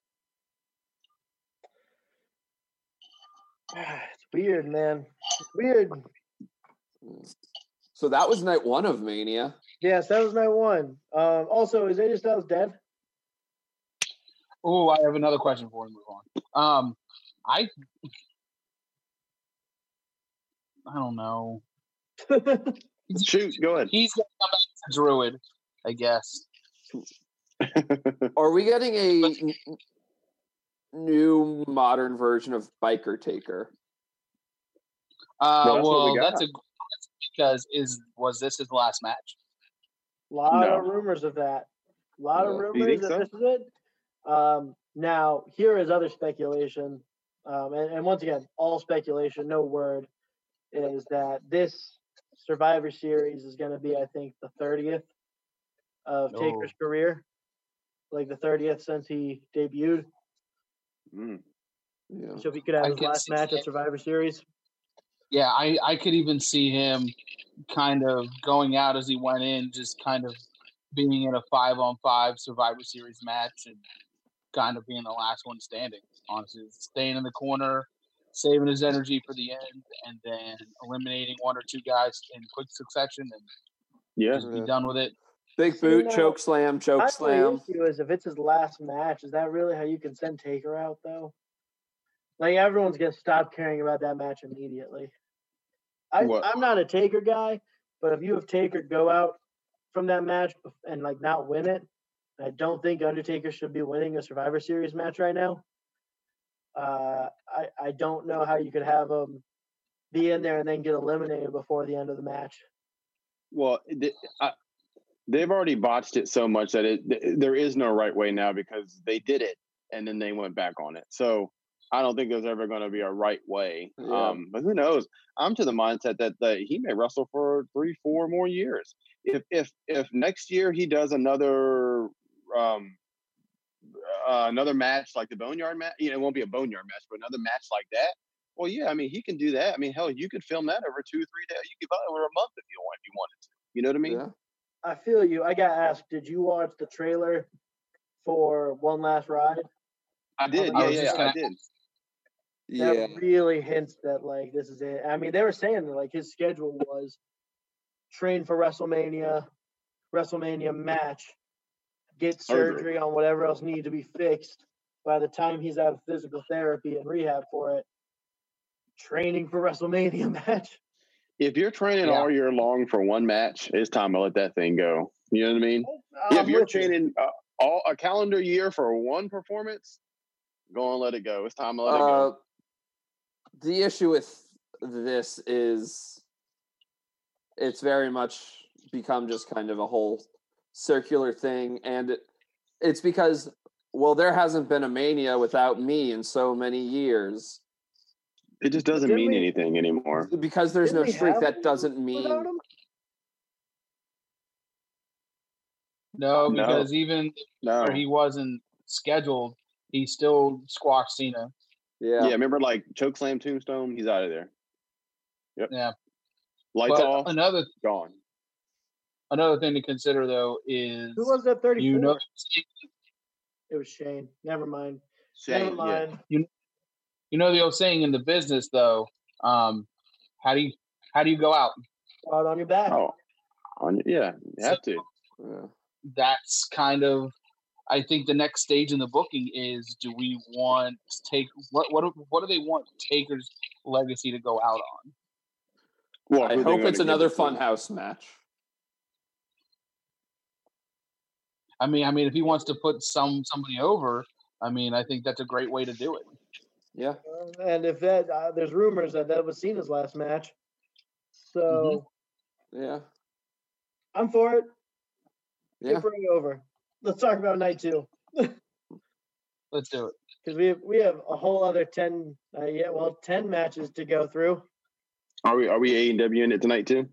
It's weird, man. It's weird. So that was night one of Mania. Yes, that was night one. Um, also, is AJ Styles dead? Oh, I have another question before we move on. Um, I I don't know. Shoot, go ahead. He's gonna come back to Druid, I guess. Are we getting a n- n- new modern version of Biker Taker? Uh, Well, that's well, we that's a that's because is was this his last match? A lot No. of rumors of that. A lot of rumors You that so? this is it. Um, now, here is other speculation, um, and, and once again, all speculation, no word, is that this Survivor Series is going to be, I think, the 30th of Oh. Taker's career, like the 30th since he debuted. Mm. Yeah. So if he could have I his last see match it. at Survivor Series, Yeah, I I could even see him kind of going out as he went in, just kind of being in a five on five Survivor Series match and kind of being the last one standing. Honestly, staying in the corner, saving his energy for the end, and then eliminating one or two guys in quick succession and Yeah. just be done with it. Big See, boot, now, choke slam, choke My slam. only issue is if it's his last match, is that really how you can send Taker out though? Like everyone's gonna stop caring about that match immediately. I, What? I'm not a Taker guy, but if you have Taker go out from that match and like not win it, I don't think Undertaker should be winning a Survivor Series match right now. Uh, I I don't know how you could have them be in there and then get eliminated before the end of the match. Well, th- I, they've already botched it so much that it th- there is no right way now because they did it and then they went back on it. So I don't think there's ever going to be a right way. Yeah. Um, but who knows? I'm to the mindset that, that he may wrestle for three, four more years. If if if next year he does another um, uh, another match like the Boneyard match, you know, it won't be a Boneyard match, but another match like that. Well, yeah, I mean, he can do that. I mean, hell, you could film that over two, three days. You could buy it over a month if you want, if you wanted to. You know what I mean? Yeah. I feel you. I got asked, did you watch the trailer for One Last Ride? I did. I Yeah, was yeah, I gonna did. Yeah. That really hints that like this is it. I mean, they were saying that like his schedule was train for WrestleMania, WrestleMania match, get Surgery. surgery on whatever else needed to be fixed. By the time he's out of physical therapy and rehab for it, training for WrestleMania match. If you're training Yeah. all year long for one match, it's time to let that thing go. You know what I mean? yeah, if you're training uh, all a calendar year for one performance, go and let it go. It's time to let it Uh, go. the issue with this is it's very much become just kind of a whole circular thing and it, it's because well there hasn't been a mania without me in so many years It just doesn't didn't mean we- anything anymore. because there's Didn't no we streak that doesn't mean him? No, No. because even No. where he wasn't scheduled, he still squashed Cena. yeah, Yeah, remember like choke slam tombstone? He's out of there. Yep. Yeah. Lights But off, another gone. Another thing to consider though is Who was that 34? you know it was Shane. Never mind. Shane, Never yeah. mind. you know the old saying in the business though, um, how do you how do you go out? Out on your back. Oh, on, yeah, you have to. yeah. That's kind of I think the next stage in the booking is do we want to take what what do- what do they want Taker's legacy to go out on? Well, i hope it's another it to? funhouse match I mean, I mean, if he wants to put some somebody over, I mean, I think that's a great way to do it. Yeah. Uh, and if that, uh, there's rumors that that was Cena's last match. So Yeah. I'm for it. Yeah. Get Bray over. Let's talk about night two Let's do it. because we have we have a whole other ten, uh, yeah, well, ten matches to go through. Are we are we A and W in it tonight too?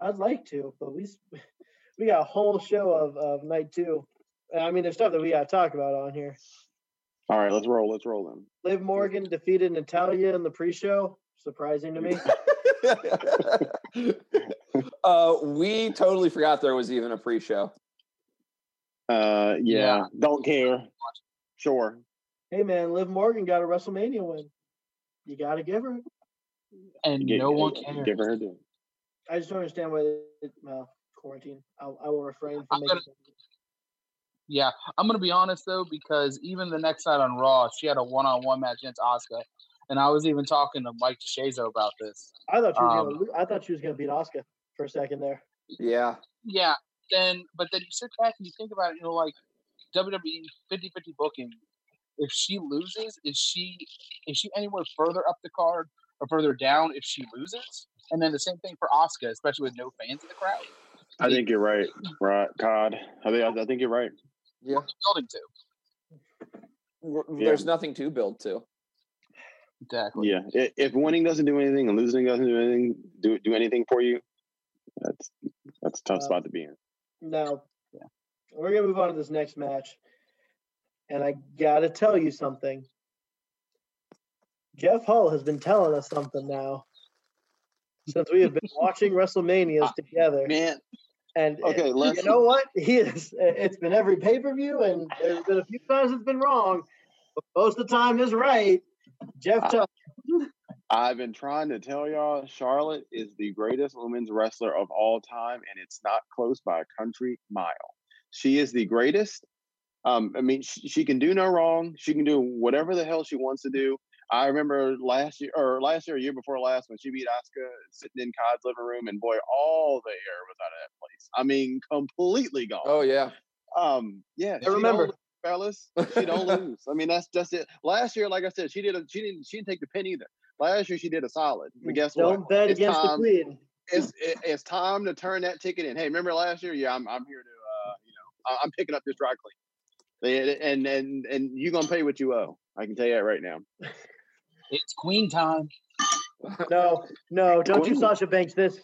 I'd like to, but we s- we got a whole show of of night two. I mean, there's stuff that we got to talk about on here. All right, let's roll. Let's roll then. Liv Morgan defeated Natalya in the pre-show. Surprising to me. uh, we totally forgot there was even a pre-show. Uh, yeah, Yeah. don't care. Sure. hey man, Liv Morgan got a WrestleMania win. You got to give her. And Gi- no gi- one cares. Give her her due. I just don't understand why. It, well, quarantine. I'll, I will refrain from I'm making. gonna- Yeah, I'm gonna be honest though, because even the next night on Raw, she had a one-on-one match against Asuka, and I was even talking to Mike DeShazo about this. I thought she was Um, gonna. I thought she was gonna beat Asuka for a second there. Yeah. Yeah, then but then you sit back and you think about it, you know, like WWE 50-50 booking. If she loses, is she is she anywhere further up the card or further down if she loses? And then the same thing for Asuka, especially with no fans in the crowd. I think you're right. Right, Cod. I think I think you're right. Yeah. building to W- Yeah. There's nothing to build to. exactly. Yeah. If winning doesn't do anything and losing doesn't do anything, do do anything for you, that's that's a tough Uh, spot to be in. Now, Yeah. we're gonna move on to this next match, and I gotta tell you something. Jeff Hull has been telling us something now since we have been watching WrestleManias together. Man, And uh, okay, you know what? He is. It's been every pay per view, and there's been a few times it's been wrong, but most of the time is right. Jeff Uh, Tuck. I've been trying to tell y'all Charlotte is the greatest women's wrestler of all time, and it's not close by a country mile. She is the greatest. Um, I mean, she, she can do no wrong. She can do whatever the hell she wants to do. I remember last year, or last year, or year before last, when she beat Asuka sitting in Cod's living room, and boy, all the air was out of that place. I mean, completely gone. Oh yeah. Um, yeah, don't remember. fellas. She don't lose. I mean, that's just it. Last year, like I said, she did. A, she didn't. She didn't take the pin either. Last year, she did a solid. But guess Don't what? bet It's against the Queen. It's it, it's time to turn that ticket in. Hey, remember last year? Yeah, I'm I'm here to uh, you know, I- I'm picking up this dry clean. And and and, and you gonna pay what you owe. I can tell you that right now. It's Queen time. No, no, don't you Sasha Banks this.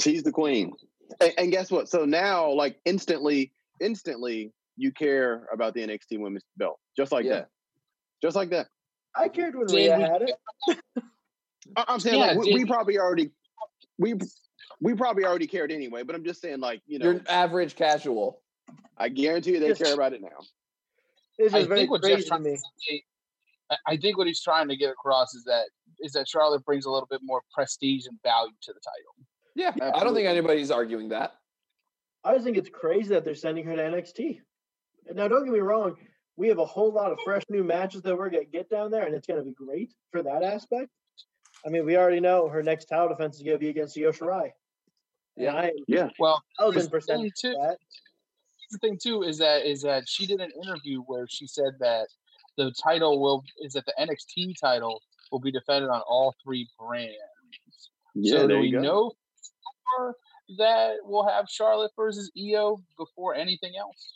She's the queen. And, and guess what? So now, like instantly, instantly, you care about the NXT Women's Belt, just like Yeah. that, just like that. I cared when Did Rhea we- had it. I- I'm saying Yeah, like we, we probably already we we probably already cared anyway. But I'm just saying like you know You're average casual. I guarantee you they Just- care about it now. It's I very think what crazy Jeff's to trying me. to say, I- I think what he's trying to get across is that is that Charlotte brings a little bit more prestige and value to the title. Yeah. I don't think anybody's arguing that. I just think it's crazy that they're sending her to NXT. Now, don't get me wrong. We have a whole lot of fresh new matches that we're gonna get down there, and it's gonna be great for that aspect. I mean, we already know her next title defense is gonna be against Io Shirai. Yeah. I Yeah. Well, thousand percent. too. For that. the thing too is that is that she did an interview where she said that the title will is that the NXT title will be defended on all three brands. Yeah, so there do we you go. know for that we'll have Charlotte versus Io before anything else?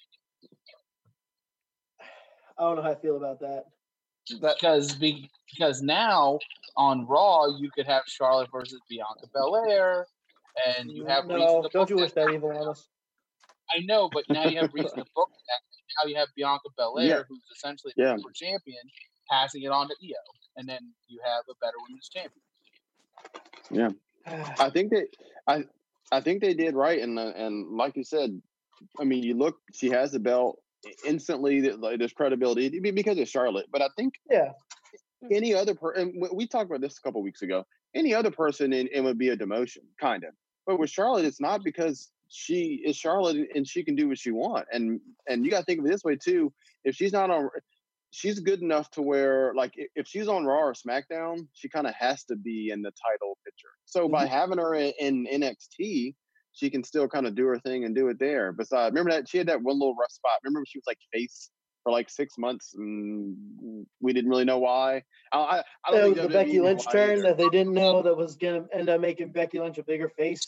I don't know how I feel about that. That Because be, because now on Raw you could have Charlotte versus Bianca Belair, and you have mm, no, to don't you wish that that evil on us? I know, but now you have reason to book. Now you have Bianca Belair, Yeah. who's essentially the super champion, passing it on to Io, and then you have a better women's champion. Yeah, I think they, I, I think they did right, and uh, and like you said, I mean, you look, she has the belt instantly. Like, there's credibility because it's Charlotte, but I think yeah, any other person, we talked about this a couple weeks ago. Any other person, in, it would be a demotion, kind of. But with Charlotte, it's not because she is Charlotte and she can do what she want. And and you got to think of it this way too. If she's not on, she's good enough to where like if she's on Raw or SmackDown, she kind of has to be in the title picture. So by mm-hmm. having her in, in NXT, she can still kind of do her thing and do it there. Besides, remember that she had that one little rough spot. Remember when she was like face for like six months and we didn't really know why. I, I, I don't It was think the WWE Becky Lynch turn that they didn't know that was gonna end up making Becky Lynch a bigger face.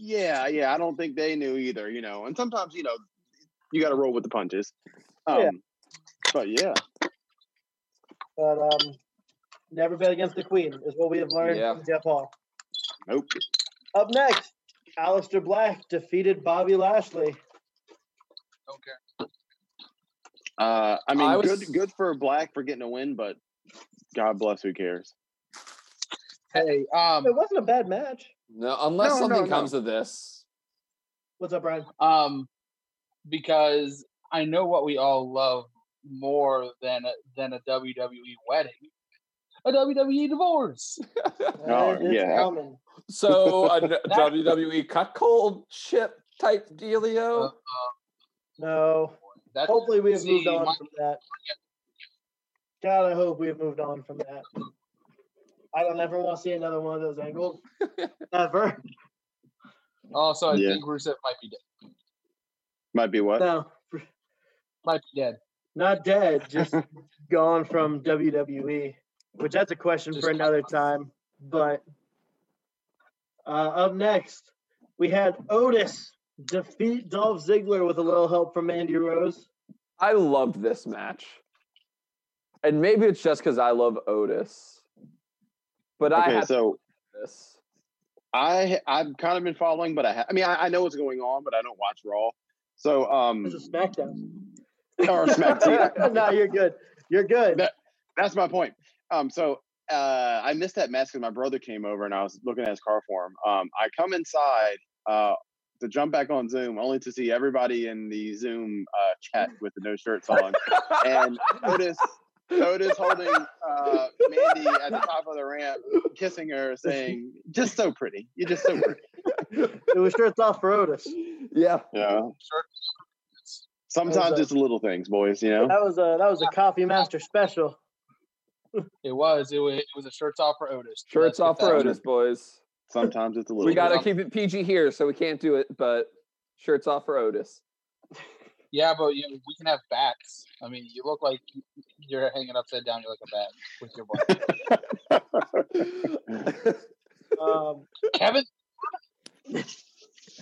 Yeah, yeah. I don't think they knew either. You know, and sometimes you know you got to roll with the punches. Um, Yeah. But yeah, But um, never bet against the Queen is what we have learned Yeah. from Jeff Hall. nope. Up next, Aleister Black defeated Bobby Lashley. Okay. Uh, I mean, I was- good good for Black for getting a win, but God bless, who cares? Hey, um, It wasn't a bad match. No, unless No, no, something no. comes of this. What's up, Brian? um, because I know what we all love more than a, than a WWE wedding, a WWE divorce. Oh, it's yeah. coming. So a WWE cut cold ship type dealio. Uh, No. That's Hopefully, we have moved on my- from that. God, I hope we have moved on from that. I don't ever want to see another one of those angles. Ever. Also, I Yeah. think Rusev might be dead. Might be what? No, Might be dead. not dead, just gone from WWE, which that's a question Just for another time. But uh, up next, we had Otis defeat Dolph Ziggler with a little help from Mandy Rose. I loved this match, and maybe it's just because I love Otis, but I Okay, had so this. I I've kind of been following, but I ha- I mean I, I know what's going on, but I don't watch Raw. So um, This is SmackDown. or SmackDown. no, you're good. You're good. That- That's my point. Um, so uh, I missed that match because my brother came over and I was looking at his car for him. Um, I come inside uh, to jump back on Zoom, only to see everybody in the Zoom uh, chat with the no shirts on, and Otis Otis holding uh, Mandy at the top of the ramp, kissing her, saying, "Just so pretty. You're just so pretty." It was shirts off for Otis. Yeah, Yeah. Sure. Sometimes a- it's little things, boys. You know. That was a that was a Coffee Master special. It was. It was. It was a shirts off for Otis. shirts off for. Otis, boys. Sometimes it's a little. We got to bit. keep it PG here, so we can't do it. But shirts off for Otis. Yeah, but you know, we can have bats. I mean, you look like you- you're hanging upside down. You're like a bat with your butt. Um, Kevin.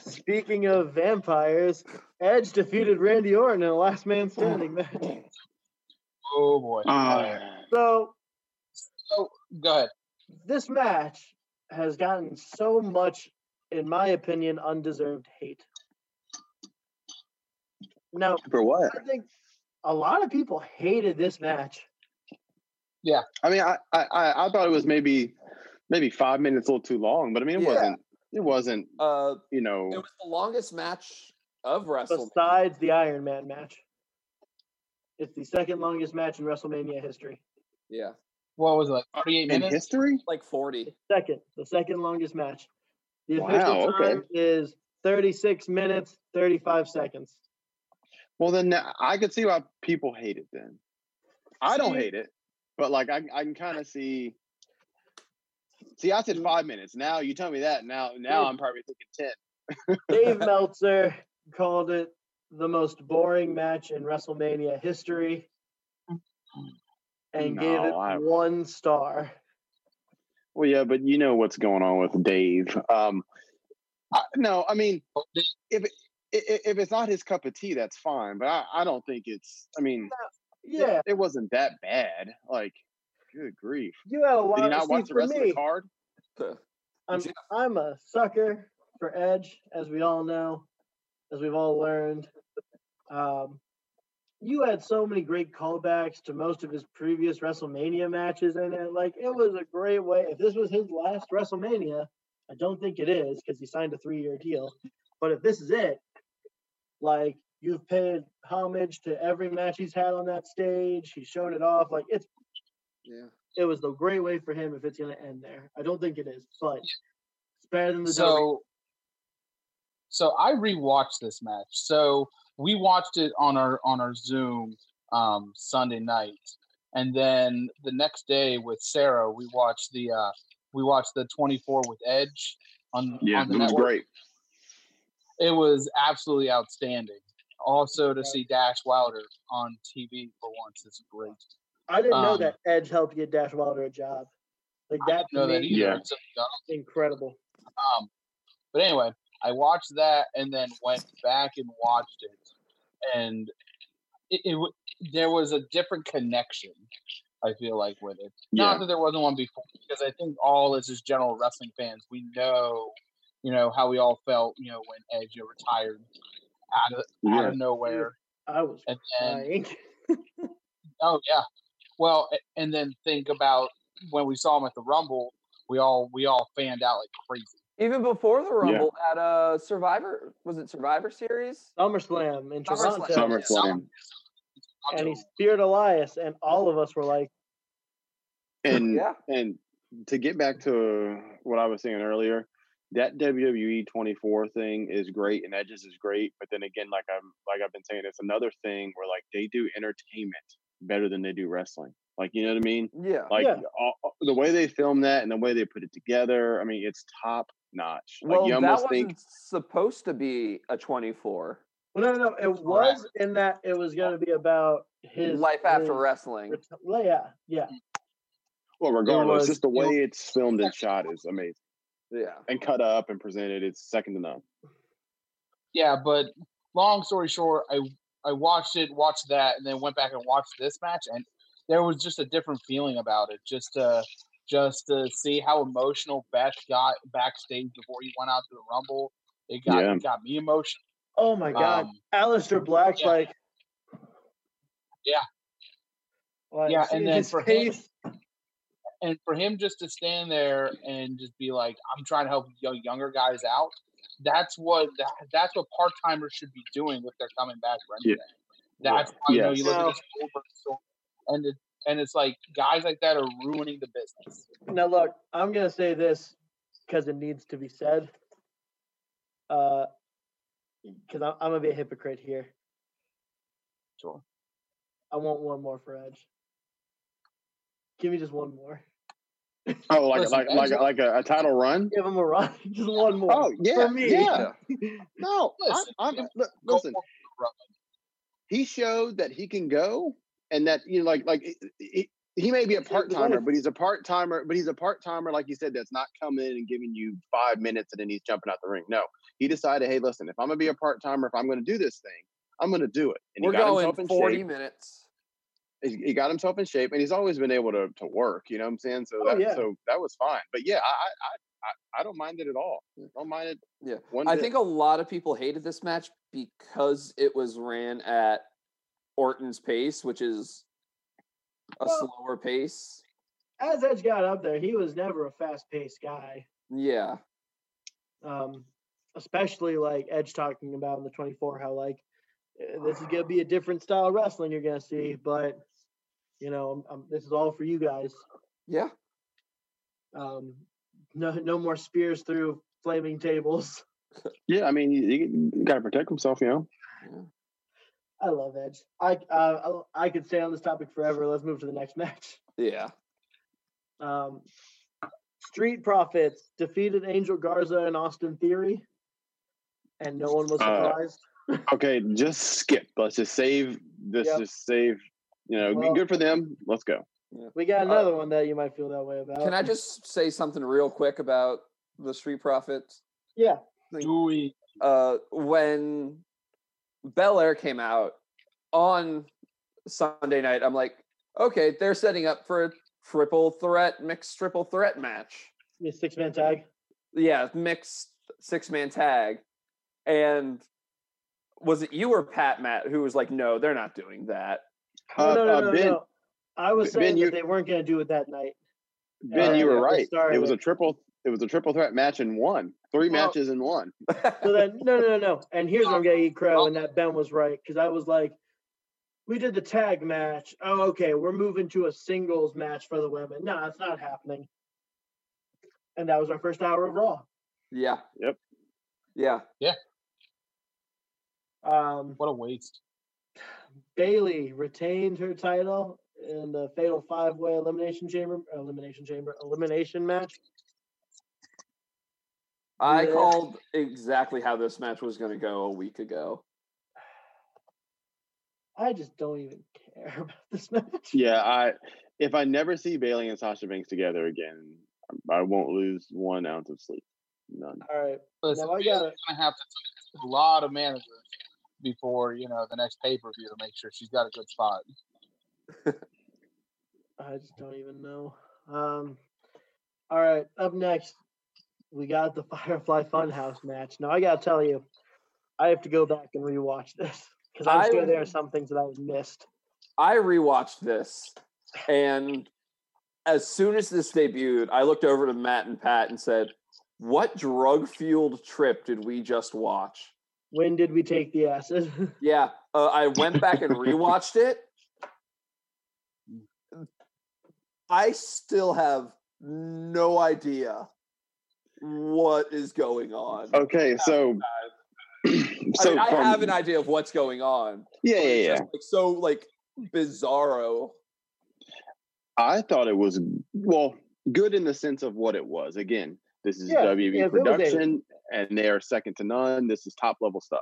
speaking of vampires, Edge defeated Randy Orton in a last man standing match. Oh boy. Ah. So So go ahead. this match has gotten so much, in my opinion, undeserved hate. Now, for what? I think a lot of people hated this match. Yeah. I mean, I, I I I thought it was maybe maybe five minutes a little too long, but I mean, it Yeah. wasn't. It wasn't. Uh, You know, it was the longest match of WrestleMania. Besides the Iron Man match, it's the second longest match in WrestleMania history. Yeah, What was it? Like 38 In minutes. history? like forty. Second, the second longest match. The Wow, okay. time is 36 minutes, 35 seconds. Well, then I could see why people hate it. Then I don't hate it, but like I I can kind of see. See, I said five minutes. Now you tell me that. Now now I'm probably thinking ten. Dave Meltzer called it the most boring match in WrestleMania history and gave it I- one star. Well, yeah, but you know what's going on with Dave. Um, I, no, I mean, if it, i- i- if it's not his cup of tea, that's fine. But I, I don't think it's. I mean, Yeah, it wasn't that bad. Like, good grief! you had a lot. Did you not watch the for rest of me, the card? I'm I'm a sucker for Edge, as we all know, as we've all learned. Um, you had so many great callbacks to most of his previous WrestleMania matches, and it, like it was a great way. If this was his last WrestleMania, I don't think it is because he signed a three-year deal. But if this is it, like you've paid homage to every match he's had on that stage, he's shown it off. Like it's Yeah. it was a great way for him if it's going to end there. I don't think it is, but it's better than the WWE. So, so I rewatched this match. So we watched it on our on our Zoom um, Sunday night, and then the next day with Sarah, we watched the uh, we watched the 24 with Edge on Yeah, on the it was network. great. It was absolutely outstanding. Also, to see Dash Wilder on TV for once is great. I didn't know Um, that Edge helped get Dash Wilder a job. Like I that didn't know that either. Yeah. until he got on. incredible. Um, but anyway, I watched that and then went back and watched it, and it, it there was a different connection. I feel like with it, Yeah. not that there wasn't one before, because I think all as just general wrestling fans, we know, you know, how we all felt, you know, when Edge retired out of out of nowhere, I was and then. Oh yeah. Well, and then think about when we saw him at the Rumble, we all we all fanned out like crazy. Even before the Yeah. Rumble at a Survivor, was it Survivor Series? SummerSlam in SummerSlam. Toronto, SummerSlam. and he speared Elias, and all of us were like, And Yeah. and to get back to what I was saying earlier, that WWE 24 thing is great and Edges is great, but then again, like I'm like I've been saying, it's another thing where like they do entertainment better than they do wrestling. Like you know what I mean? Yeah. Like Yeah. all, the way they film that and the way they put it together, I mean, it's top notch. Like Well, you that almost wasn't think supposed to be a 24. well, no, no, no, it was in that it was going to be about his Life after his wrestling. reti- well, yeah, yeah. well, regardless, was- just the way it's filmed and shot is amazing. Yeah. And cut up and presented, it's second to none. Yeah, but long story short, I I watched it, watched that, and then went back and watched this match, and there was just a different feeling about it. Just to just to see how emotional Beth got backstage before he went out to the Rumble, it got Yeah. it got me emotional. Oh my God, Um, Aleister Black's yeah. like, Yeah. like, Yeah, and then his for him- face- and for him just to stand there and just be like, "I'm trying to help young, younger guys out," that's what that, that's what part timers should be doing if they're coming back for Yeah. anything. That's why you know you look Now- at this Goldberg story, and it, and it's like guys like that are ruining the business. Now look, I'm gonna say this because it needs to be said. Uh, because I'm, I'm gonna be a hypocrite here. Sure. I want one more for Edge. Give me just one more. Oh, like Listen, like like Edge- like a, a title run? Give him a run. just one more. Oh yeah, for me. yeah. No, Listen, I, I'm give- look, listen. for it, Roman. He showed that he can go, and that you know, like like he- he, he may be a part timer, but he's a part timer. But he's a part timer, like you said, that's not coming in and giving you five minutes, and then he's jumping out the ring. No, he decided, hey, listen, if I'm gonna be a part timer, if I'm gonna do this thing, I'm gonna do it. And We're he got going in 40 shape. minutes. He got himself in shape, and he's always been able to to work. You know what I'm saying? So Oh, that yeah. so that was fine. But yeah, I I I, I- I don't mind it at all. Don't mind it. Yeah. One I bit. think a lot of people hated this match because it was ran at Orton's pace, which is a Well- slower pace. As Edge got up there, he was never a fast-paced guy. Yeah. Um, especially like Edge talking about in the 24 how like eh, this is gonna be a different style of wrestling you're gonna see, but you know, I'm, I'm- this is all for you guys. Yeah. Um, no, no more spears through flaming tables. Yeah, I mean, you, you got to protect himself. You know. I love Edge. I uh, I I could stay on this topic forever. Let's move to the next match. Yeah. Um, Street Profits defeated Angel Garza and Austin Theory, and no one was Uh, surprised. Okay, just skip. Let's just save this. Yep. Just save. You know, Well- good for them. Let's go. we got another one that you might feel that way about. Can I just say something real quick about the Street Profits? Yeah. Do we? uh, when Belair came out on Sunday night, I'm like, okay, they're setting up for a triple threat, mixed triple threat match. A six man tag. Yeah, mixed six man tag. And was it you or Pat Matt who was like, no, they're not doing that? Oh, Uh, no, no, uh, no, ben, no. I was Ben, saying you- that they weren't going to do it that night. Ben, Uh, you were right. started It was a triple. It was a triple threat match in one. Three Well- matches in one. So then, no, no, no, no. And here's where I'm going to eat crow, and that Ben was right because I was like, we did the tag match. Oh, okay, we're moving to a singles match for the women. No, it's not happening. And that was our first hour of Raw. yeah. Yep. Yeah. Yeah. Um, What a waste. Bayley retained her title in the Fatal Five Way Elimination Chamber, elimination chamber, elimination match. I Yeah. called exactly how this match was going to go a week ago. I just don't even care about this match. Yeah, I if I never see Bayley and Sasha Banks together again, I won't lose one ounce of sleep. None. All right. Listen, Now I gotta- gonna have to talk to a lot of managers before you know the next pay per view to make sure she's got a good spot. I just don't even know. Um, all right, up next, we got the Firefly Funhouse match. Now I gotta tell you, I have to go back and rewatch this because I'm I- sure there are some things that I missed. I rewatched this, and as soon as this debuted, I looked over to Matt and Pat and said, "What drug-fueled trip did we just watch?" When did we take the acid? Yeah, uh, I went back and rewatched it. I still have no idea what is going on. Okay, so I, so mean, I from- have an idea of what's going on. Yeah, yeah, it's yeah. just, like, so like bizarro. I thought it was well good in the sense of what it was. Again, this is Yeah, WB yeah, it was a- production, and they are second to none. This is top level stuff.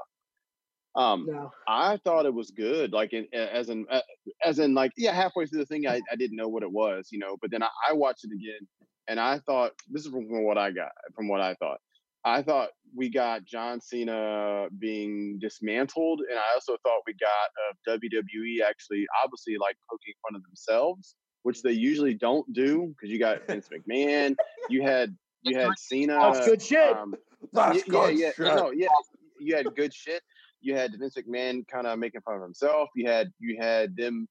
Um, no. I thought it was good, like in, as in uh, as in like yeah, halfway through the thing, I, I didn't know what it was, you know. But then I, I watched it again, and I thought this is from, from what I got, from what I thought. I thought we got John Cena being dismantled, and I also thought we got uh, WWE actually, obviously, like poking fun of themselves, which they usually don't do because you got Vince McMahon, you had you had Cena. That's good shit. Um, That's yeah, good yeah, shit. no, yeah. You had good shit. You had Vince McMahon kind of making fun of himself. You had you had them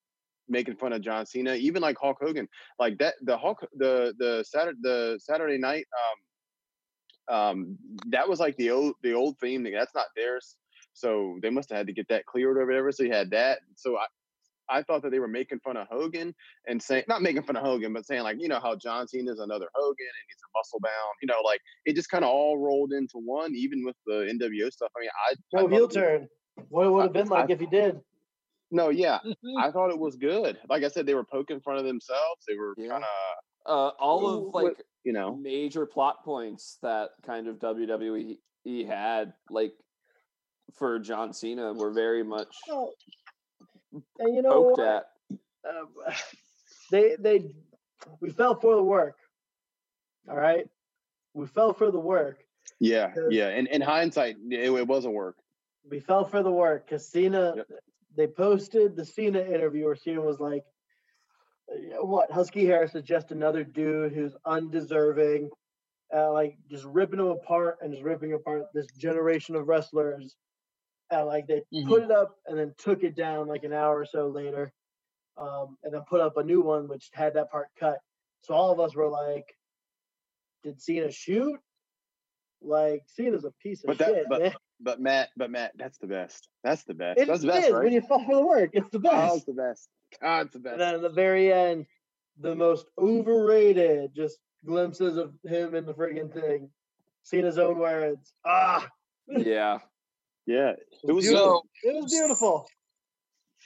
making fun of John Cena, even like Hulk Hogan. Like that, the Hulk, the the Saturday the Saturday night, um, um, that was like the old the old theme. That's not theirs, so they must have had to get that cleared or whatever. So you had that. So I. I thought that they were making fun of Hogan and saying, not making fun of Hogan, but saying like, you know, how John Cena is another Hogan and he's a muscle bound, you know, like it just kind of all rolled into one, even with the NWO stuff. I mean, I, I No thought heel it was- turn. What it would have been I- like if he did. No, yeah, I thought it was good. Like I said, they were poking fun of themselves. They were Yeah. kind of, Uh, all of What- like you know, major plot points that kind of WWE had, like for John Cena, were very much Oh, and you know poked what? at. uh, they they we fell for the work. All right, we fell for the work. yeah, yeah. And in hindsight, it, it wasn't work. We fell for the work because Cena. Yep. They posted the Cena interview where Cena was like, "What Husky Harris is just another dude who's undeserving." Uh, like just ripping them apart and just ripping apart this generation of wrestlers. And like they Mhm. put it up and then took it down like an hour or so later, um, and then put up a new one which had that part cut. So all of us were like, "Did Cena shoot?" Like Cena's a piece of But that- shit, but- man. But Matt, but Matt, that's the best. That's the best. It that's the best, right? when you fall for the work. It's the Oh, best. it's the best. God, it's the best. and then at the very end, the most overrated just glimpses of him in the friggin' thing. Cena's own words. Ah, Yeah, yeah, it was beautiful. So, It was beautiful.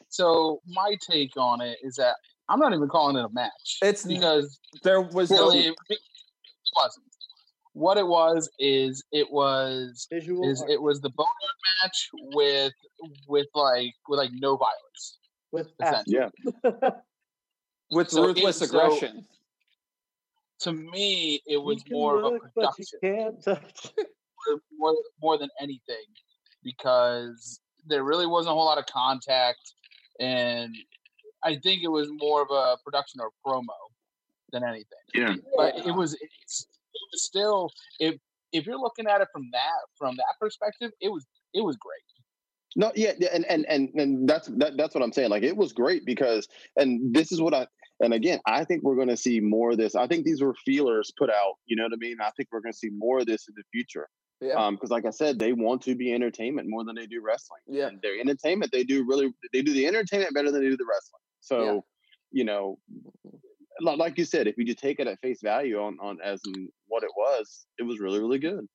so my take on it is that I'm not even calling it a match. It's- because there was no. really it wasn't. What it was is it was Visual. is art it was the boneyard match with with like with like no violence. with essentially. yeah. with So it- ruthless so- aggression. To me, it was can more of a look, you production. can't touch. more more than anything because there really wasn't a whole lot of contact and I think it was more of a production or promo than anything. Yeah. But it was it's, still if if you're looking at it from that from that perspective, it was it was great. No, yeah, yeah, and and and and that's that, that's what I'm saying. Like it was great because, and this is what I, and again, I think we're going to see more of this. I think these were feelers put out. You know what I mean? I think we're going to see more of this in the future. Yeah. Um, because like I said, they want to be entertainment more than they do wrestling. Yeah. And their entertainment, they do really, they do the entertainment better than they do the wrestling. So, Yeah. you know, like you said, if you just take it at face value on on as in what it was, it was really really good.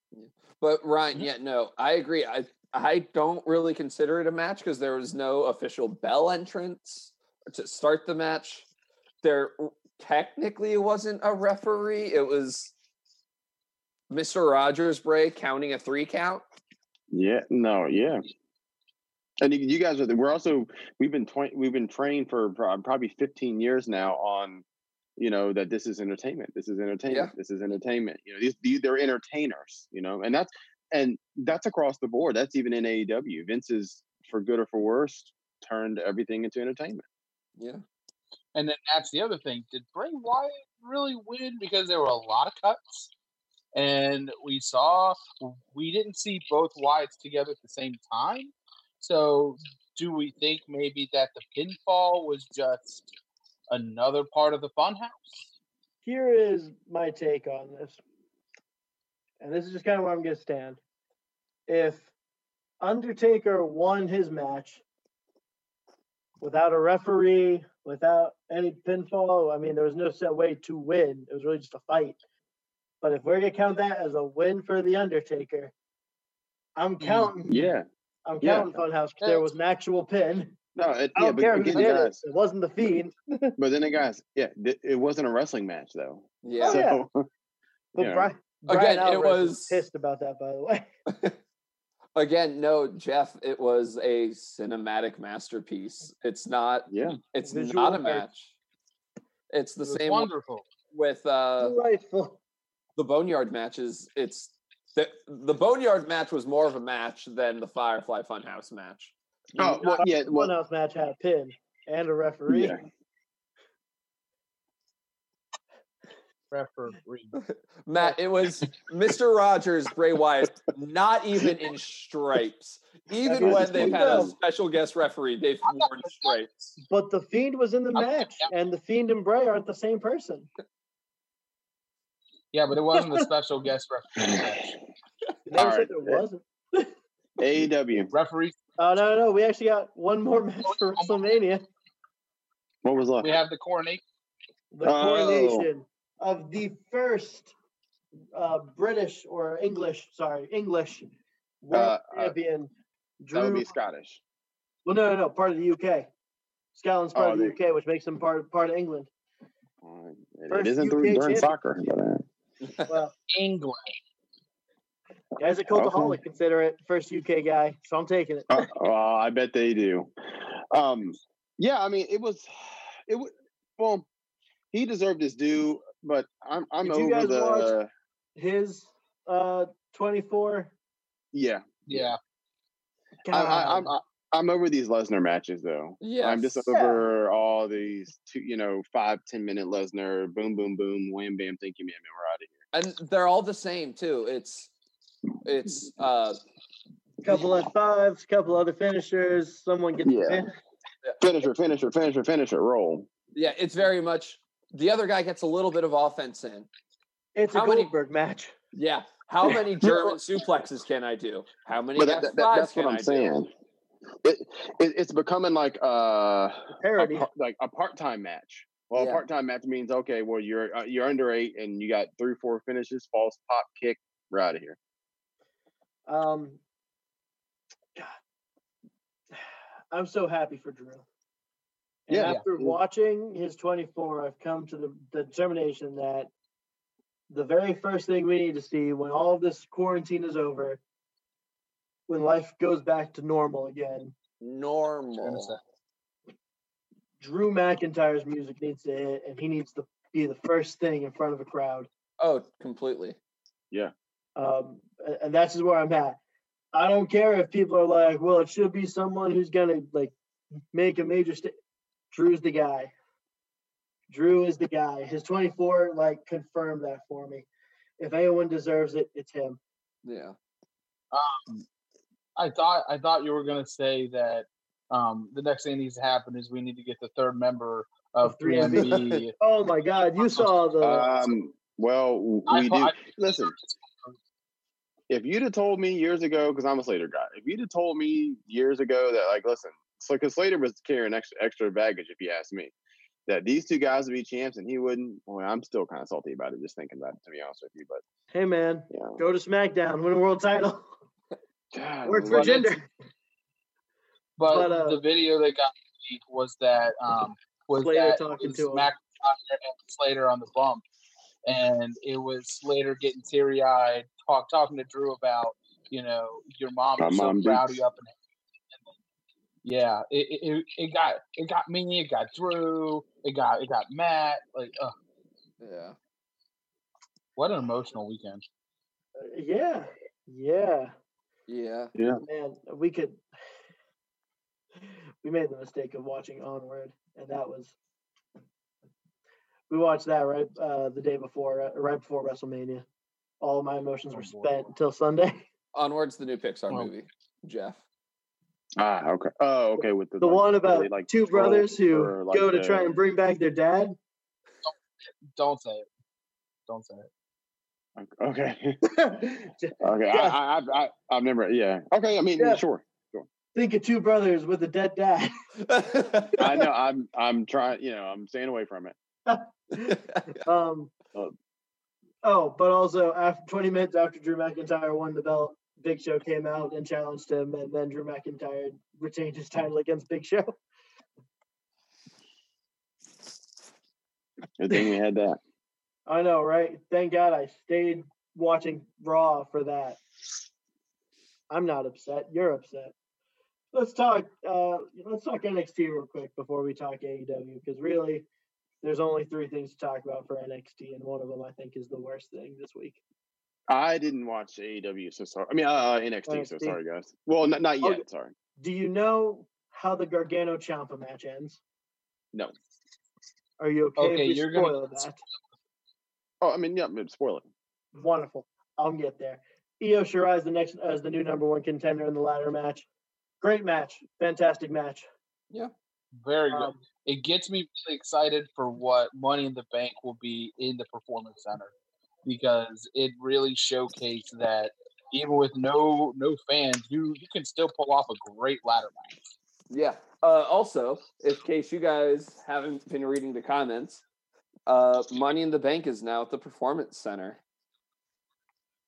But Ryan, yeah, no, I agree. I I don't really consider it a match because there was no official bell entrance to start the match. There technically wasn't a referee. It was Mr. Rogers Bray counting a three count. Yeah, no, yeah. And you, you guys are. the- We're also. We've been twenty. We've been trained for probably fifteen years now on, you know, that this is entertainment. This is entertainment. This is entertainment. You know, these, these they're entertainers. You know, and that's and that's across the board. That's even in AEW. Vince is, for good or for worse, turned everything into entertainment. Yeah. And then that's the other thing. Did Bray Wyatt really win? Because there were a lot of cuts. And we saw, we didn't see both Wyatts together at the same time. So do we think maybe that the pinfall was just another part of the funhouse? Here is my take on this. And this is just kind of where I'm going to stand. If Undertaker won his match without a referee, without any pinfall, I mean, there was no set way to win. It was really just a fight. But if we're going to count that as a win for The Undertaker, I'm counting. Yeah. I'm yeah. counting Funhouse because there was an actual pin. No, it, I yeah, don't but care who again, did it. guys. It wasn't the Fiend. But then, guys, yeah, th- it wasn't a wrestling match though. Yeah. Oh, yeah. So, But Yeah. Brian, Brian Again, it Alvarez was- pissed about that, by the way. Again, no, Jeff. It was a cinematic masterpiece. It's not. yeah. It's Visual not a arts. match. It's the It same wonderful. with uh, Delightful. The Boneyard matches. It's the the Boneyard match was more of a match than the Firefly Funhouse match. Oh, well, yeah. Well, Funhouse match had a pin and a referee. Yeah. Referee. Matt, it was Mr. Rogers, Bray Wyatt, not even in stripes. Even when they've had a special guest referee, they've worn stripes. But the Fiend was in the match, and the Fiend and Bray aren't the same person. Yeah, but it wasn't a special guest referee. match. You said there wasn't. AEW. Referee, Oh no, no, we actually got one more match for WrestleMania: What was left? we have the coronation. the Oh. coronation of the first uh, British or English, sorry, English world Uh, uh, champion. That would be Scottish. Well, no, no, no, part of the UK. Scotland's part Oh, of the they- UK, which makes them part part of England. Uh, it- First it isn't UK through, during champion. soccer. But, uh, Well, England. guys at Okay. Cultaholic consider it first UK guy, so I'm taking it. uh, uh, I bet they do. Um, yeah, I mean, it was, it was. Well, he deserved his due, but I'm I'm Did you over guys the. watch- His uh 24. Yeah, Yeah. I, I, I'm I, I'm over these Lesnar matches though. Yeah. I'm just Yeah. over all these two, you know, five ten minute Lesnar, boom, boom, boom, wham, bam, thank you, man, man, we're out of here. and they're all the same too. It's it's uh couple of fives, couple other finishers. Someone gets Yeah. the pin. Finisher, finisher, finisher, finisher, roll. yeah, it's very much the other guy gets a little bit of offense in. It's a How many- Goldberg match. Yeah. How many German suplexes can I do? How many But that, F5s that, that- that's can what I'm I do? It, it it's becoming like uh a Parody. par- like a part time match. Well, Yeah. a part time match means okay. Well, you're uh, you're under eight and you got three, four finishes, false pop, kick, we're out of here. Um, God, I'm so happy for Drew. And Yeah. after Yeah. watching his 24, I've come to the, the determination that the very first thing we need to see when all of this quarantine is over, when life goes back to normal again, Normal. Drew McIntyre's music needs to hit, and he needs to be the first thing in front of a crowd. Oh, completely. Yeah. Um, and that's just where I'm at. I don't care if people are like, well, it should be someone who's gonna like make a major st Drew's the guy. Drew is the guy. His 24 like confirmed that for me. If anyone deserves it, it's him. Yeah. Um, I thought I thought you were gonna say that um, the next thing that needs to happen is we need to get the third member of Of 3MB. 3MB. Oh my God, you saw the Um, well, w- I we thought- do. I- Listen, if you'd have told me years ago, because I'm a Slater guy, if you'd have told me years ago that, like, listen, so because Slater was carrying extra extra baggage, if you ask me, that these two guys would be champs and he wouldn't. Boy, I'm still kind of salty about it, just thinking about it, to be honest with you. But hey man, yeah, go to SmackDown, win a world title. God, Work for Well, that's- gender. But, But, uh, the video that got leaked was that um, was Slater that talking was to him. McIntyre and Slater on the bump, and it was Slater getting teary eyed, talk talking to Drew about you know your mom My is so proud of you up and yeah, it, it it- it got it got me, it got Drew, it got it got Matt. Like, uh, Yeah. what an emotional weekend. Yeah, yeah, Yeah. Yeah. Man. We could. We made the mistake of watching Onward, and that was. We watched that right uh, the day before, uh, right before WrestleMania. All my emotions were Oh, spent until Sunday. Onwards, the new Pixar Well- movie. Jeff. Ah, okay. Oh, okay. With the The like, one about they, like two brothers who like, go to try and bring back their dad. Don't say it. Don't say it. Okay. Okay. Jeff. I, I, I, I, I've never. Yeah. Okay. I mean, Jeff. sure. Think of two brothers with a dead dad. I know. I'm. I'm trying. You know. I'm staying away from it. Um, Oh. oh, but also after 20 minutes after Drew McIntyre won the belt, Big Show came out and challenged him, and then Drew McIntyre retained his title against Big Show. Good thing we had that. I know, right? Thank God I stayed watching Raw for that. I'm not upset. You're upset. Let's talk. Uh, let's talk NXT real quick before we talk AEW because really, there's only three things to talk about for NXT, and one of them I think is the worst thing this week. I didn't watch AEW, so sorry. I mean, uh, NXT, so sorry, guys. Well, not, not Oh, yet. Sorry. Do you know how the Gargano Ciampa match ends? No. Are you okay, Okay, if we you're gonna- spoil that? Oh, I mean, yeah. but Spoil it. Wonderful. I'll get there. Io Shirai is the next as the new number one contender in the ladder match. Great match. Fantastic match. Yeah. Very good. Um, it gets me really excited for what Money in the Bank will be in the Performance Center because it really showcased that even with no no fans, you you can still pull off a great ladder match. Yeah. Uh, also, in case you guys haven't been reading the comments, uh, Money in the Bank is now at the Performance Center.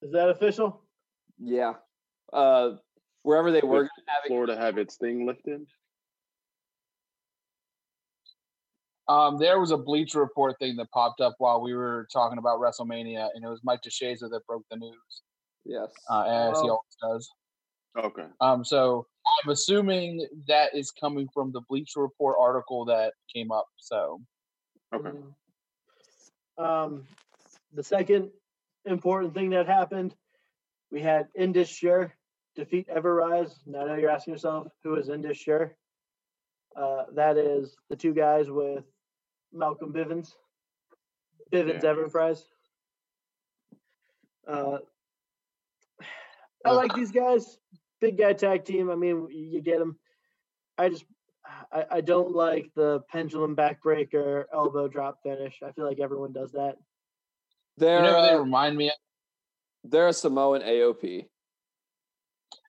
is that official? Yeah. Uh, wherever they were With having. Florida have its thing lifted. Um, there was a Bleacher Report thing that popped up while we were talking about WrestleMania, and it was Mike DeShazer that broke the news, Yes. uh, as he Oh. always does. Okay. Um, so I'm assuming that is coming from the Bleacher Report article that came up. So Okay. Um, the second important thing that happened, we had Indus Sher defeat Ever-Rise. Now I know you're asking yourself, who is Indus Sher? Uh, that is the two guys with Malcolm Bivens. Bivens Yeah. Enterprise. Uh, I like these guys. Big guy tag team. I mean, you get them. I just, I, I don't like the pendulum backbreaker elbow drop finish. I feel like everyone does that. They're, you know, who they uh, remind me. Of? they're a Samoan AOP.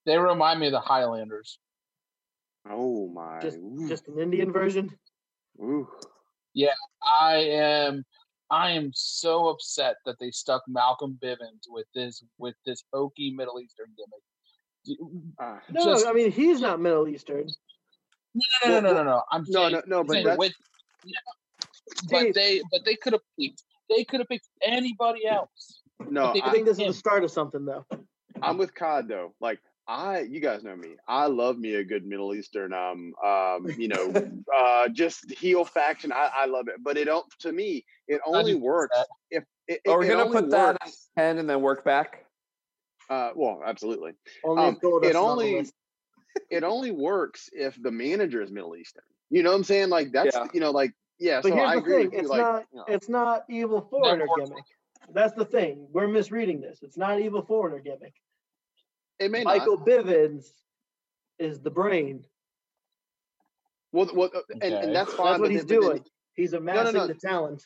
They remind me of the Highlanders. Oh my. Just, just an Indian version. ooh. Yeah, I am I am so upset that they stuck Malcolm Bivens with this with this hokey Middle Eastern gimmick. D- Ah. No, Just- I mean he's not Middle Eastern. No, no, no, no, no, no. I'm No, saying, no, no, but saying that's, with, yeah, but they but they could have picked they could have picked anybody else. no, I I, think this is the start of something though. I'm with Cod though. Like I, you guys know me. I love me a good Middle Eastern, um, um, you know, uh, just heel faction. I, I love it, but it don't. To me, it only works if it, Are we it gonna only put that on 10 and then work back? Uh, well, absolutely. Only Um, if Goldust on only list. It only works if the manager is Middle Eastern. You know what I'm saying? Like that's Yeah. you know, like yeah. But so here's I the agree thing: it's Like not you know, it's not evil foreigner works. gimmick. That's the thing. We're misreading this. It's not evil foreigner gimmick. it may not. Michael Bivens is the brain. Well, well, uh, and, Okay. and that's fine. That's but what he's then- but then- doing. He's amassing no. the talent.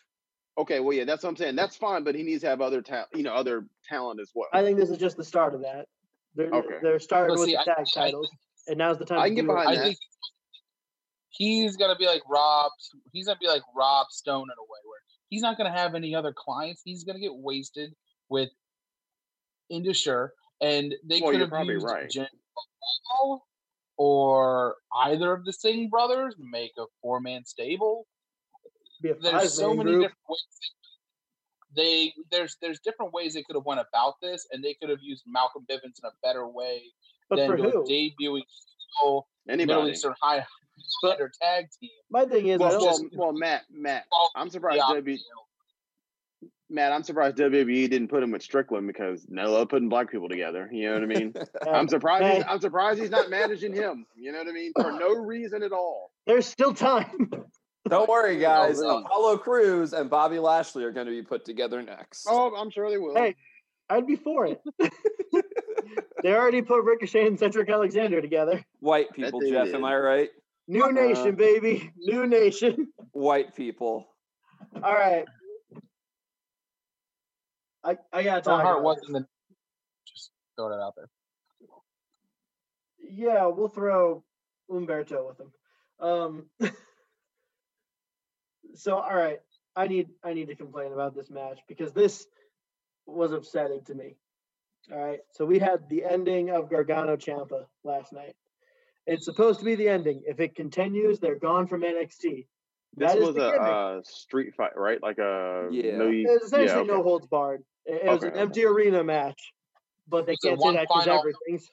Okay, well, yeah, that's what I'm saying. That's fine, but he needs to have other talent, you know, other talent as well. I think this is just the start of that. They're Okay. they're starting But with see, the tag I- titles, and now's the time. I to can get do it. behind I that. think he's gonna be like Rob. He's gonna be like Rob Stone in a way where he's not gonna have any other clients. He's gonna get wasted with Indus Sher, and they Well, could have probably used right. Jen or either of the Singh brothers make a four man stable. There's so many group. different ways. they there's there's different ways they could have went about this, and they could have used Malcolm Bivens in a better way But than for who? debuting single Middle Anybody? Eastern high standard tag team. My thing is, Well, don't, well, just- well, Matt, Matt, I'm surprised yeah, W. Matt, I'm surprised WWE didn't put him with Strickland because no love putting black people together. You know what I mean? I'm surprised. He's, Hey. I'm surprised he's not managing him. You know what I mean? For no reason at all. there's still time. Don't worry, oh, guys. really? Apollo Crews and Bobby Lashley are going to be put together next. Oh, I'm sure they will. Hey. I'd be for it. They already put Ricochet and Cedric Alexander together. White people, they Jeff. did. Am I right? New Uh, nation, baby. New nation. White people. All right. I I gotta John talk. Hart about wasn't this. the just throw it out there. Yeah, we'll throw Humberto with him. Um. so all right, I need I need to complain about this match because this was upsetting to me. All right, so we had the ending of Gargano Ciampa last night. It's supposed to be the ending. If it continues, they're gone from NXT. this that is was the a uh, street fight, right? Like a Yeah. no, It was essentially yeah, okay. no holds barred. It, it was an okay. empty arena match, but they It's can't say that because everything's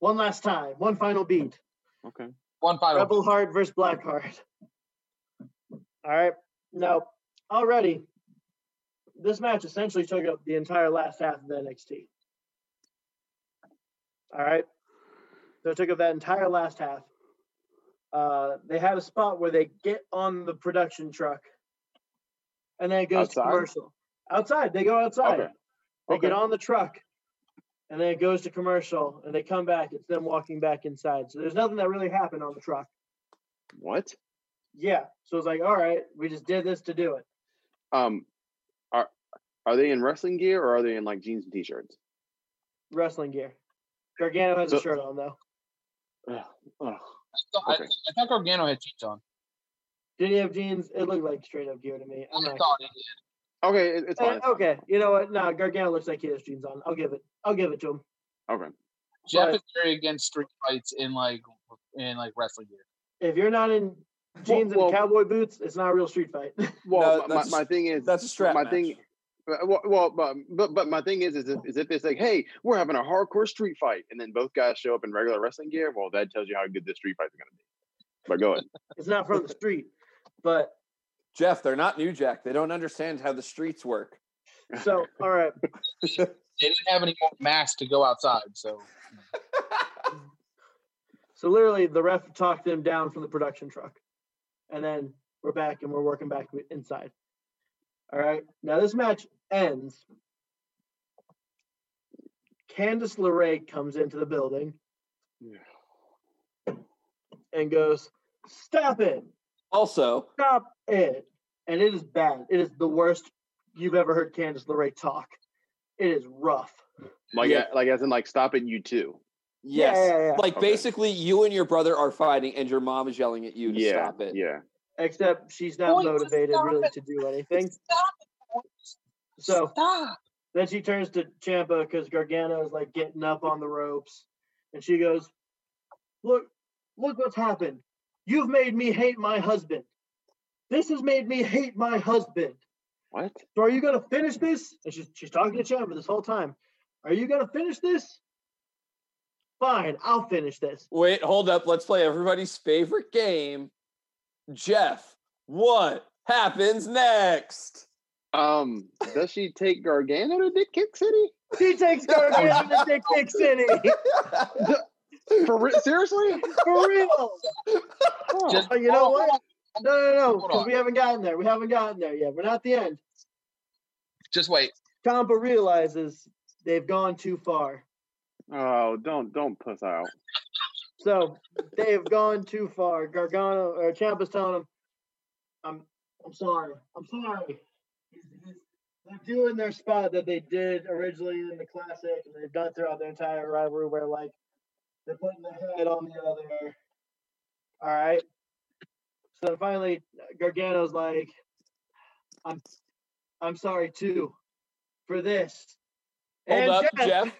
one last time, one final beat. Okay. One final. Rebel Heart versus Black Heart. All right. Now, already, this match essentially took up the entire last half of the NXT. All right. So it took up that entire last half. Uh, they had a spot where they get on the production truck, and then it goes Outside? to commercial. Outside, they go outside. Okay. They get on the truck, and then it goes to commercial, and they come back. It's them walking back inside. So there's nothing that really happened on the truck. What? Yeah. So it's like, all right, we just did this to do it. Um, are they in wrestling gear or are they in like jeans and t-shirts? Wrestling gear. Gargano has a shirt on though. Ugh, ugh. I, thought- okay. I, I thought Gargano had jeans on. Did he have jeans? It looked like straight up gear to me. I'm I not. thought he did. Okay, it, it's fine. it's fine. okay, you know what? No, Gargano looks like he has jeans on. I'll give it. I'll give it to him. Okay. Jeff But- is very against street fights in like in like wrestling gear. If you're not in jeans well- and cowboy boots, it's not a real street fight. Well, No, my, my thing is That's a strap my match. thing. Uh, Well, well but, but but my thing is, is if, is if they say, "Hey, we're having a hardcore street fight," and then both guys show up in regular wrestling gear, well, that tells you how good this street fight's going to be. But go ahead. it's not from the street. But Jeff, they're not New Jack. They don't understand how the streets work. so all right. They didn't have any more masks to go outside, so So literally, the ref talked them down from the production truck, and then we're back and we're working back inside. All right. Now this match ends. Candice LeRae comes into the building and goes, "Stop it! Also, Stop it!" And it is bad. It is the worst you've ever heard Candice LeRae talk. It is rough. Like, Yeah. like as in like stop it, you too. yes. Yeah, yeah, yeah. Like Okay. basically you and your brother are fighting and your mom is yelling at you to Yeah, stop it. yeah. Except she's not Boy, motivated really it. to do anything. stop. So Stop. Then she turns to Ciampa because Gargano is like getting up on the ropes, and she goes, "Look, look what's happened. You've made me hate my husband. This has made me hate my husband. What? So are you gonna finish this?" And she's she's talking to Ciampa this whole time. Are you gonna finish this? Fine, I'll finish this. Wait, hold up. Let's play everybody's favorite game. Jeff, what happens next? Um, does she take Gargano to Dick Kick City? She takes Gargano to Dick Kick City For re- seriously? for real. Oh, Just Oh, you know hold what? on, No, no, no, because we haven't gotten there. We haven't gotten there yet. We're not at the end. Just wait. Ciampa realizes they've gone too far. oh, don't don't puss out. So they have gone too far. Gargano or Ciampa's telling him, "I'm, I'm sorry. I'm sorry." He's, he's, they're doing their spot that they did originally in the classic, and they've done throughout their entire rivalry, where like they're putting the head on the other. All right. So then finally, Gargano's like, "I'm, I'm sorry too, for this." Hold And up, Jeff.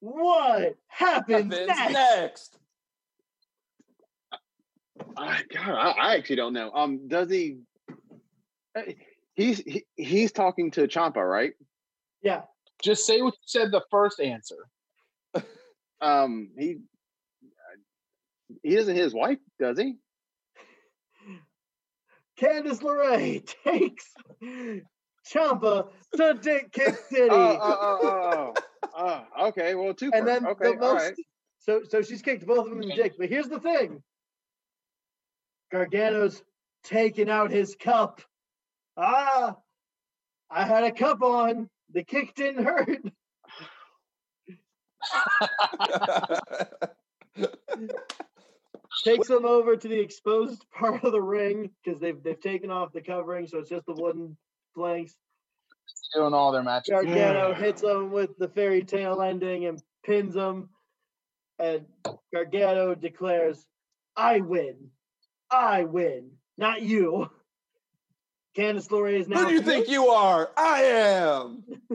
What happens Happens next? next. I, God, I, I actually don't know. Um, does he? uh, He's he, he's talking to Ciampa, right? Yeah. Just say what you said the first answer. Um, he he isn't his wife, does he? Candice LeRae takes Ciampa to Dick Kick City. Oh, oh, oh, oh, okay. Well, two. and then okay, the most right. so so she's kicked both of them in the dick. But here's the thing. Gargano's taking out his cup. Ah, I had a cup on. The kick didn't hurt. Takes them over to the exposed part of the ring because they've they've taken off the covering, so it's just the wooden planks. Doing all their matches. Gargano mm. hits him with the fairy tale ending and pins him. And Gargano declares, I win. I win, not you. Candice LeRae is now. Who do you think you are? I am.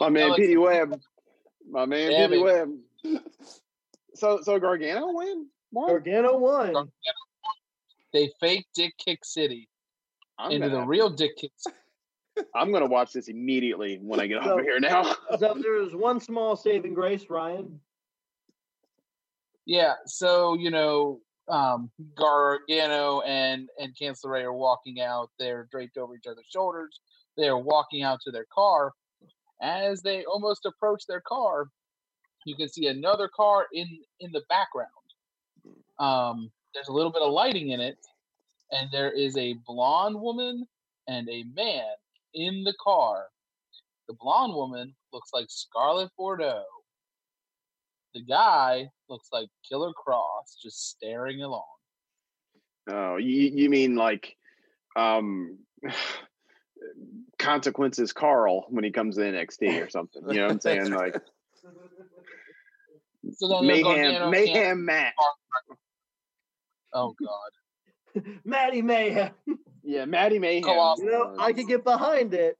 My man Alex- Petey Webb. My man Damn Petey it. Webb. So so Gargano win? Won? Gargano won. They faked Dick Kick City I'm into the real Dick. City. I'm gonna watch this immediately when I get So- of here now. So there was one small saving grace, Ryan. Yeah. So you know, um, Gargano and and Candice LeRae are walking out. They're draped over each other's shoulders. They are walking out to their car. As they almost approach their car, you can see another car in in the background. Um, there's a little bit of lighting in it, and there is a blonde woman and a man in the car. The blonde woman looks like Scarlett Bordeaux. The guy looks like Killer Kross, just staring along. Oh, you you mean like um consequences Carl when he comes to NXT or something. You know what I'm saying? Like So mayhem mayhem Matt. Oh God. Maddie Mayhem. Yeah, Maddie Mayhem. Colossal. You know, I could get behind it,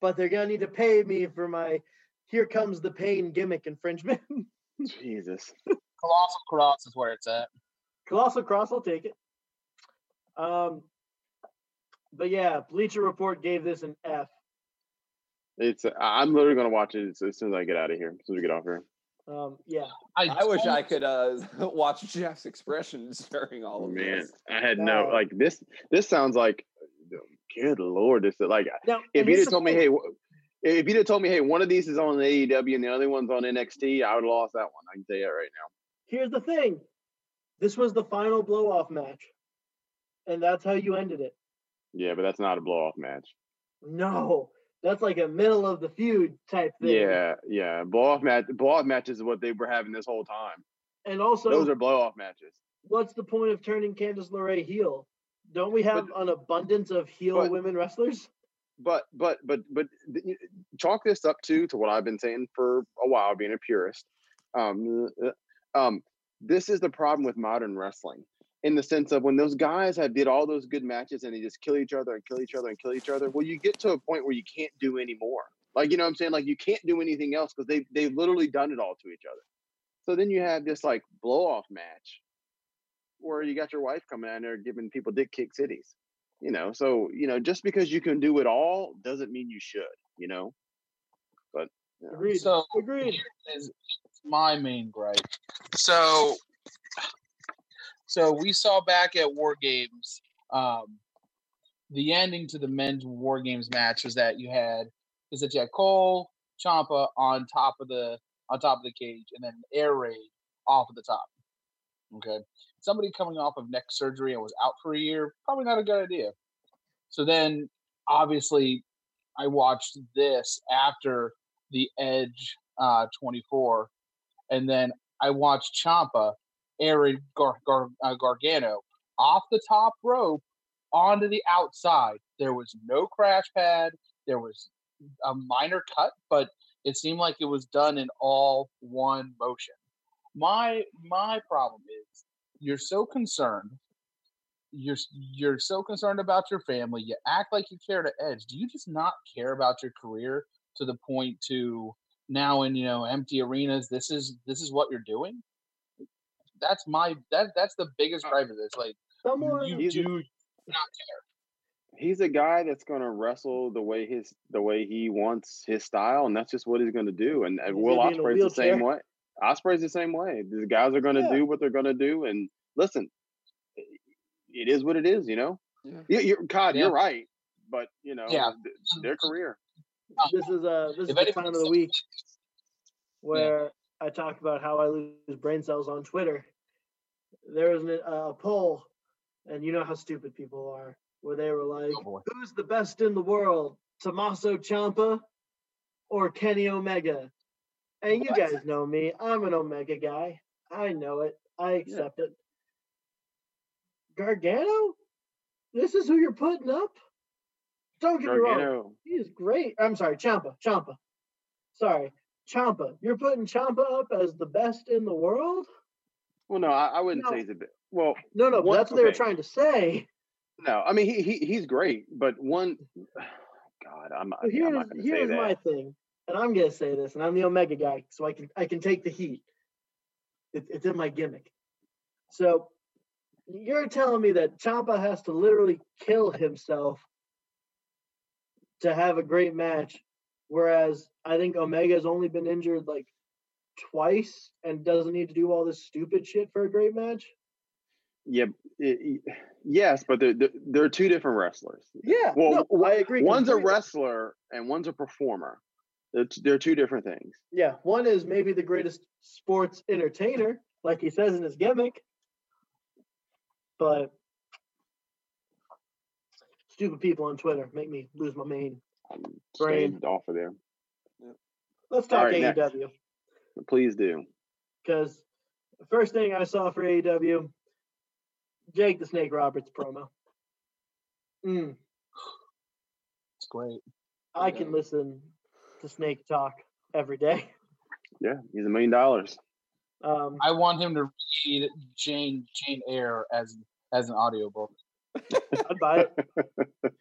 but they're gonna need to pay me for my "Here Comes the Pain" gimmick infringement. Jesus. Colossal Cross is where it's at. Colossal Cross, I'll take it. Um, but yeah, Bleacher Report gave this an F. It's I- I'm literally gonna watch it as, as soon as I get out of here. As soon as we get off here. Um, yeah, I wish I could uh, watch Jeff's expressions during all of man, this. I had no No. like this. This sounds like, good lord, this is like now if and you'd have the told me, hey, wh- if you'd have told me, hey, one of these is on AEW and the other one's on NXT, I would have lost that one. I can tell you that right now. here's the thing, this was the final blow off match, and that's how you ended it. Yeah, but that's not a blow off match. No, that's like a middle of the feud type thing. Yeah, yeah. Blow off match. Blow off matches is what they were having this whole time. and also, Those are blow off matches. what's the point of turning Candice LeRae heel? Don't we have an abundance of heel but- women wrestlers? But but but but chalk this up to to what I've been saying for a while, being a purist. Um, uh, um, this is the problem with modern wrestling, in the sense of when those guys have did all those good matches and they just kill each other and kill each other and kill each other. Well, you get to a point where you can't do any more. Like you know what I'm saying? Like you can't do anything else because they they've literally done it all to each other. So then you have this like blow off match where you got your wife coming out there giving people dick kick cities. You know, so you know, just because you can do it all doesn't mean you should. You know, but you know. Agreed. So Agreed. here is my main gripe. So, so we saw back at War Games, um, the ending to the men's War Games match was that you had is that you had Cole Ciampa on top of the on top of the cage, and then Air Raid off of the top. Okay, somebody coming off of neck surgery and was out for a year, probably not a good idea. So then, obviously, I watched this after the Edge uh, 24, and then I watched Ciampa, Aaron Gar- Gar- uh, Gargano off the top rope onto the outside. There was no crash pad. There was a minor cut, but it seemed like it was done in all one motion. My my problem is you're so concerned. You're you're so concerned about your family. You act like you care to edge. Do you just not care about your career to the point to now in you know empty arenas? This is this is what you're doing. That's my that that's the biggest gripe of this. Like Someone, you He's a- do he's a guy that's going to wrestle the way his the way he wants his style, and that's just what he's going to do. And, and He's Will gonna be in a Ospreay's the same way. Ospreay's the same way. The guys are going to Yeah. do what they're going to do, and listen, it is what it is. You know. Yeah. You, you're, God, Yeah. you're right, but you know, Yeah. th- their career. this is uh this is the anybody's time of the week where I talk about how I lose brain cells on Twitter. There was an, uh, a poll, and you know how stupid people are, where they were like, Oh, "Who's the best in the world, Tommaso Ciampa or Kenny Omega?" And you What? guys know me; I'm an Omega guy. I know it. I accept it. Gargano, this is who you're putting up. Don't get me wrong. He is great. I'm sorry, Ciampa. Ciampa. Sorry, Ciampa. You're putting Ciampa up as the best in the world? Well, no, I, I wouldn't No. say he's a bit. Well, No, no, What- that's what they were trying to say. no, I mean he, he he's great, but one. God, I'm, I'm here's not going to say here's that. my thing, and I'm gonna say this, and I'm the Omega guy, so I can I can take the heat. It, it's in my gimmick. So you're telling me that Ciampa has to literally kill himself to have a great match, whereas I think Omega's only been injured like twice and doesn't need to do all this stupid shit for a great match. Yeah, it- it- yes, but they're, they're they're two different wrestlers. Yeah, Well, no, I agree. One's a wrestler and one's a performer. They're, t- they're two different things. Yeah, one is maybe the greatest sports entertainer, like he says in his gimmick. But stupid people on Twitter make me lose my main. Brain. off of there. Let's talk AEW. next. AEW Please do. because the first thing I saw for AEW, Jake the Snake Roberts promo. Mm, It's great. I can listen to Snake talk every day. Yeah, he's a million dollars. Um, I want him to read Jane Jane Eyre as as an audiobook. I'd buy it.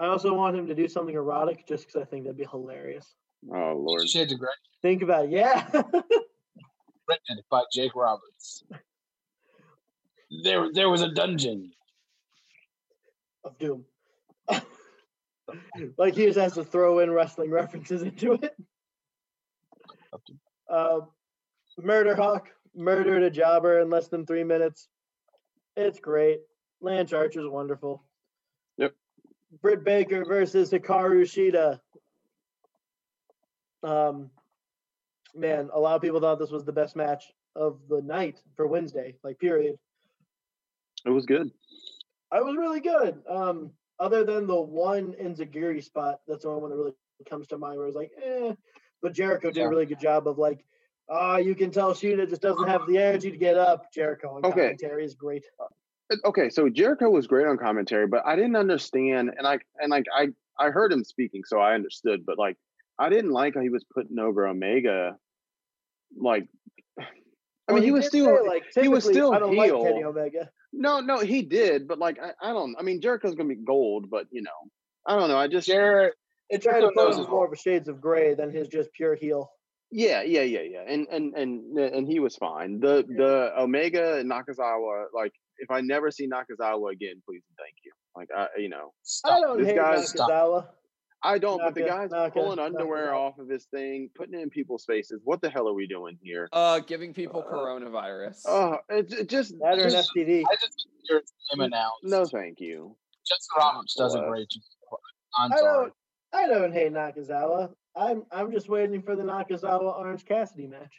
I also want him to do something erotic just because I think that'd be hilarious. Oh Lord. Shades of Grey, Think about it. Yeah. written by Jake Roberts. There, there was a dungeon. of Doom. like he just has to throw in wrestling references into it. Uh, Murder Hawk murdered a jobber in less than three minutes. It's great. Lance Archer's wonderful. Yep. Britt Baker versus Hikaru Shida. Um, man, a lot of people thought this was the best match of the night for Wednesday. Like, period. It was good. I was really good. Um, other than the one Enzuigiri spot, that's the only one that really comes to mind where I was like, eh. But Jericho did Yeah. a really good job of like, ah, you can tell Shida just doesn't have the energy to get up. Jericho on Okay. commentary is great. Okay, so Jericho was great on commentary, but I didn't understand, and I and like I I heard him speaking, so I understood, but like I didn't like how he was putting over Omega. Like, I Well, mean, he, was still say, like he was still I don't like Kenny heel. Omega. no, no, he did, but like I, I don't. I mean, Jericho's gonna be gold, but you know, I don't know. I just Jared, It tried to Jericho knows more of a shades of gray than his just pure heel. Yeah, yeah, yeah, yeah, and and and and he was fine. The the Omega and Nakazawa, like if I never see Nakazawa again, please and thank you. Like I, you know, I don't This hate guy's- Nakazawa. I don't. but the Naka- guy's Naka- pulling Naka underwear Zawa. off of his thing, putting it in people's faces. What the hell are we doing here? Uh, giving people Uh, coronavirus. Oh, it, it just, That or an STD. I just hear him announced. no, thank you. Justin Roberts does a Bless. great job. I'm I sorry. don't, I don't hate Nakazawa. I'm I'm just waiting for the Nakazawa Orange Cassidy match.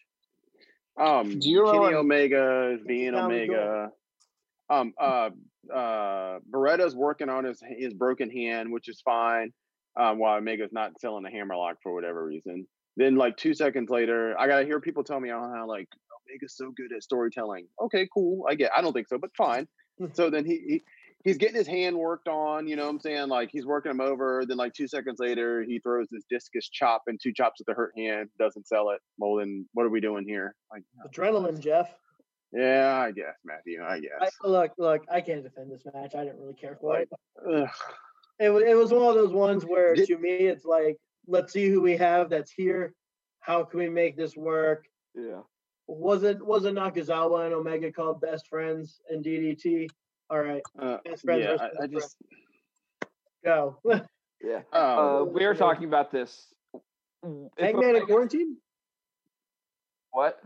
Um, Do you Kenny remember- Omega is being Now we go. Omega. Um, uh, uh, Beretta's working on his his broken hand, which is fine. Um, while Omega's not selling the hammerlock for whatever reason. Then, like two seconds later, I gotta hear people tell me oh, how like Omega's so good at storytelling. Okay, cool. I get. I don't think so, but fine. so then he, he he's getting his hand worked on. You know what I'm saying? Like he's working him over. Then like two seconds later, he throws this discus chop and two chops at the hurt hand. Doesn't sell it. Well, then what are we doing here? Like, Adrenaline, Jeff. yeah, I guess, Matthew. I I, guess. look, look, I can't defend this match. I didn't really care for it. Ugh. It was, it was one of those ones where, Did- to me, it's like, let's see who we have that's here. How can we make this work? yeah. Was it was it Nakazawa and Omega called best friends and DDT? All right, Uh, best friends yeah, versus I, I best just. go. Yeah. Oh, Uh, we are talking about this. If a- Hangman in quarantine. What?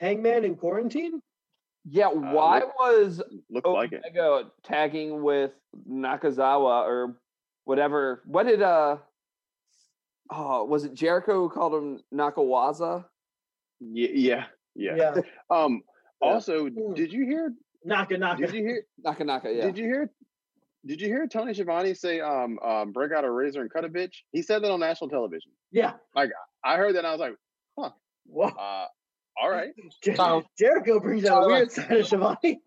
Hangman in quarantine. Yeah. Why look- was looks like it. Omega tagging with Nakazawa or whatever? What did uh? Oh, was it Jericho who called him Nakawaza? Yeah, yeah, yeah. Yeah. Um. Yeah. Also, Hmm. did you hear? Naka Naka. Did you hear? Naka Naka. Yeah. Did you hear? Did you hear Tony Schiavone say, um, um, break out a razor and cut a bitch? He said that on national television. Yeah. Like I heard that and I was like, Whoa. uh, all right. Jer- Jericho brings out a weird side of Schiavone.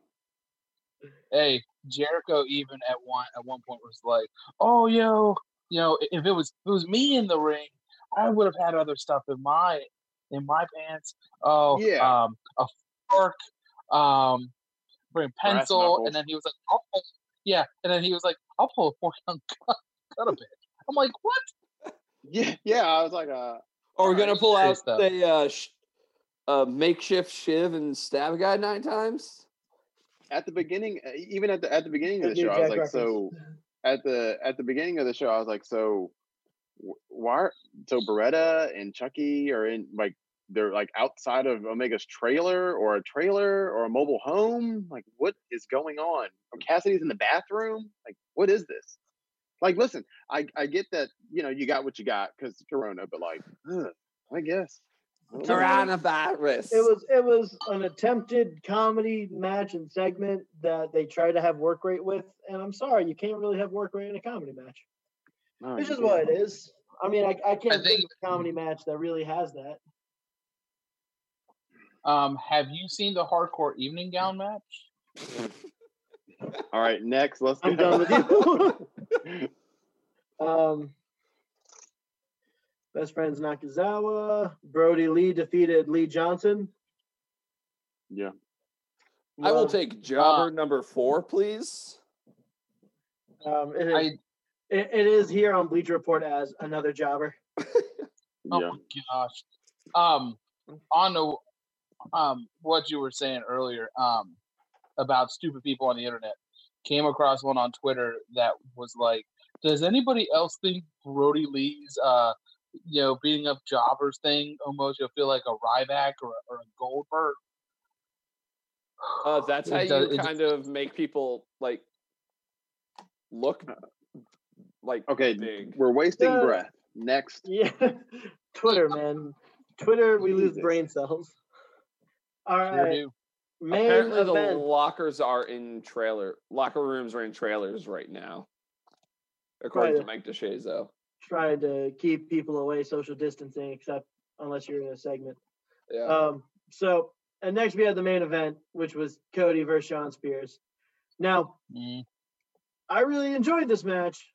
Hey, Jericho even at one at one point was like, "Oh, yo, you know, if it was if it was me in the ring, I would have had other stuff in my in my pants. Oh, Yeah. um, a fork, um, bring Brass pencil, and then he was like, I'll pull, yeah, and then he was like, I'll pull a fork and cut, cut a bit. I'm like, what? Yeah, yeah. I was like, uh, Or we're gonna pull out stuff. the uh, sh- uh, makeshift shiv and stab a guy nine times. At the beginning, uh, even at the at the beginning of the show, I was like, so at the at the beginning of the show, I was like, so why? are- So Beretta and Chucky are in like they're like outside of Omega's trailer or a trailer or a mobile home. Like, what is going on? Or Cassidy's in the bathroom. Like, what is this? Like, listen, I I get that you know you got what you got because Corona, but like, ugh, I guess. I. Coronavirus. It was it was an attempted comedy match and segment that they tried to have work rate with, and I'm sorry, you can't really have work rate in a comedy match. No, It's you just what can't. it is. I mean, I, I can't think think- of a comedy match that really has that. Um, have you seen the hardcore evening gown match? All right, next, let's I'm done with you. um, best friends Nakazawa. Brodie Lee defeated Lee Johnson. yeah. I will take jobber number four, please. Um, it, is, I it, it is here on Bleacher Report as another jobber. Oh Yeah. my gosh. Um, on the um what you were saying earlier, um, about stupid people on the internet, came across one on Twitter that was like, "Does anybody else think Brodie Lee's uh, you know, beating up jobbers thing almost you'll feel like a Ryback or, a- or a Goldberg?" Uh, that's It how you does- it- kind of make people like look like Okay, big. we're wasting Yeah. breath. Next. Yeah, Twitter, man. Twitter, we lose brain cells. All Sure right, main Apparently, the event. lockers are in trailer. Locker rooms are in trailers right now, according to Mike DeShazo. Trying to keep people away, social distancing, except unless you're in a segment. Yeah. Um, so, and next we had the main event, which was Cody versus Shawn Spears. Now, Mm. I really enjoyed this match,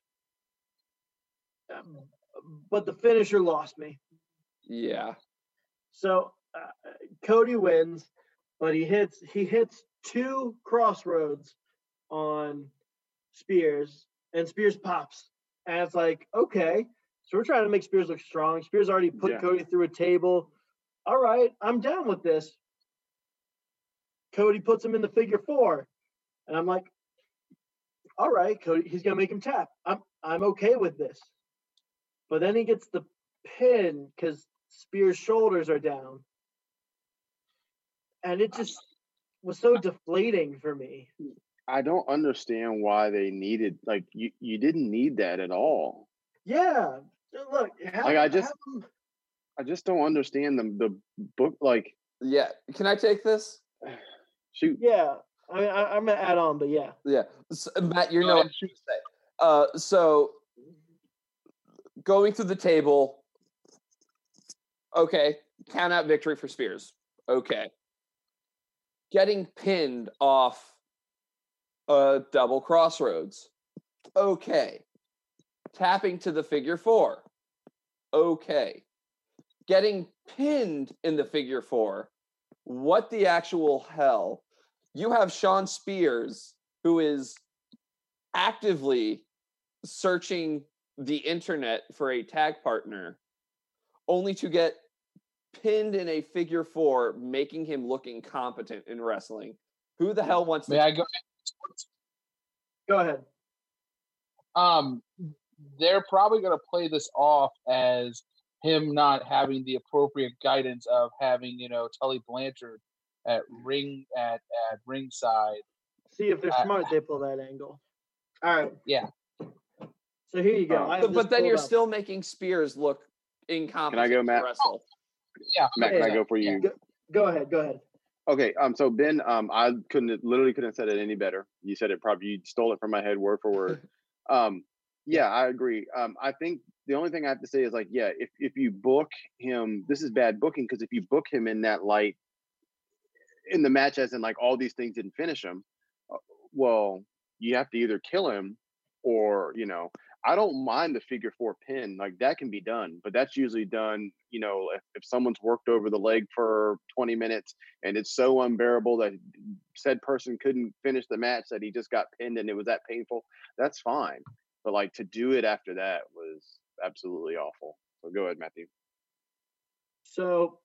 um, but the finisher lost me. yeah. So uh, Cody wins, but he hits he hits two crossroads on Spears, and Spears pops, and it's like okay, so we're trying to make Spears look strong. Spears already put Yeah. Cody through a table. All right, I'm down with this. Cody puts him in the figure four, and I'm like, all right, Cody, he's gonna make him tap. I'm I'm okay with this. But then he gets the pin because Spears' shoulders are down. And it just was so deflating for me. I don't understand why they needed like you. You didn't need that at all. Yeah. Look, have, Like, I just- have I just don't understand the the book. Like, Yeah. Can I take this? shoot, yeah. I mean, I, I'm gonna add on, but yeah. Yeah. S Matt, you Go know what ahead. I should say. Uh, so going through the table. Okay. Count out victory for Spears. Okay. Getting pinned off a double crossroads. Okay. Tapping to the figure four. Okay. Getting pinned in the figure four. What the actual hell? You have Shawn Spears, who is actively searching the internet for a tag partner, only to get pinned in a figure four, making him look incompetent in wrestling. Who the hell wants to May I go? Go ahead. Um, they're probably going to play this off as him not having the appropriate guidance of having you know Tully Blanchard at ring at at ringside. See if they're Uh, smart. They pull that angle. All right. Yeah. So here you go. I have But, but then you're up. still making Spears look incompetent. Can I go, Matt? Wrestle. Yeah, Matt, can I go for you? Yeah. Go ahead. Go ahead. Okay, um, so Ben, um, I couldn't literally couldn't have said it any better. You said it probably you stole it from my head word for word. um, yeah, I agree. Um, I think the only thing I have to say is like, yeah, if if you book him, this is bad booking because if you book him in that light in the match, as in like all these things didn't finish him, uh, well, you have to either kill him or you know, I don't mind the figure four pin, like that can be done, but that's usually done, you know, if, if someone's worked over the leg for 20 minutes and it's so unbearable that said person couldn't finish the match that he just got pinned and it was that painful, that's fine. But like to do it after that was absolutely awful. So go ahead, Matthew. So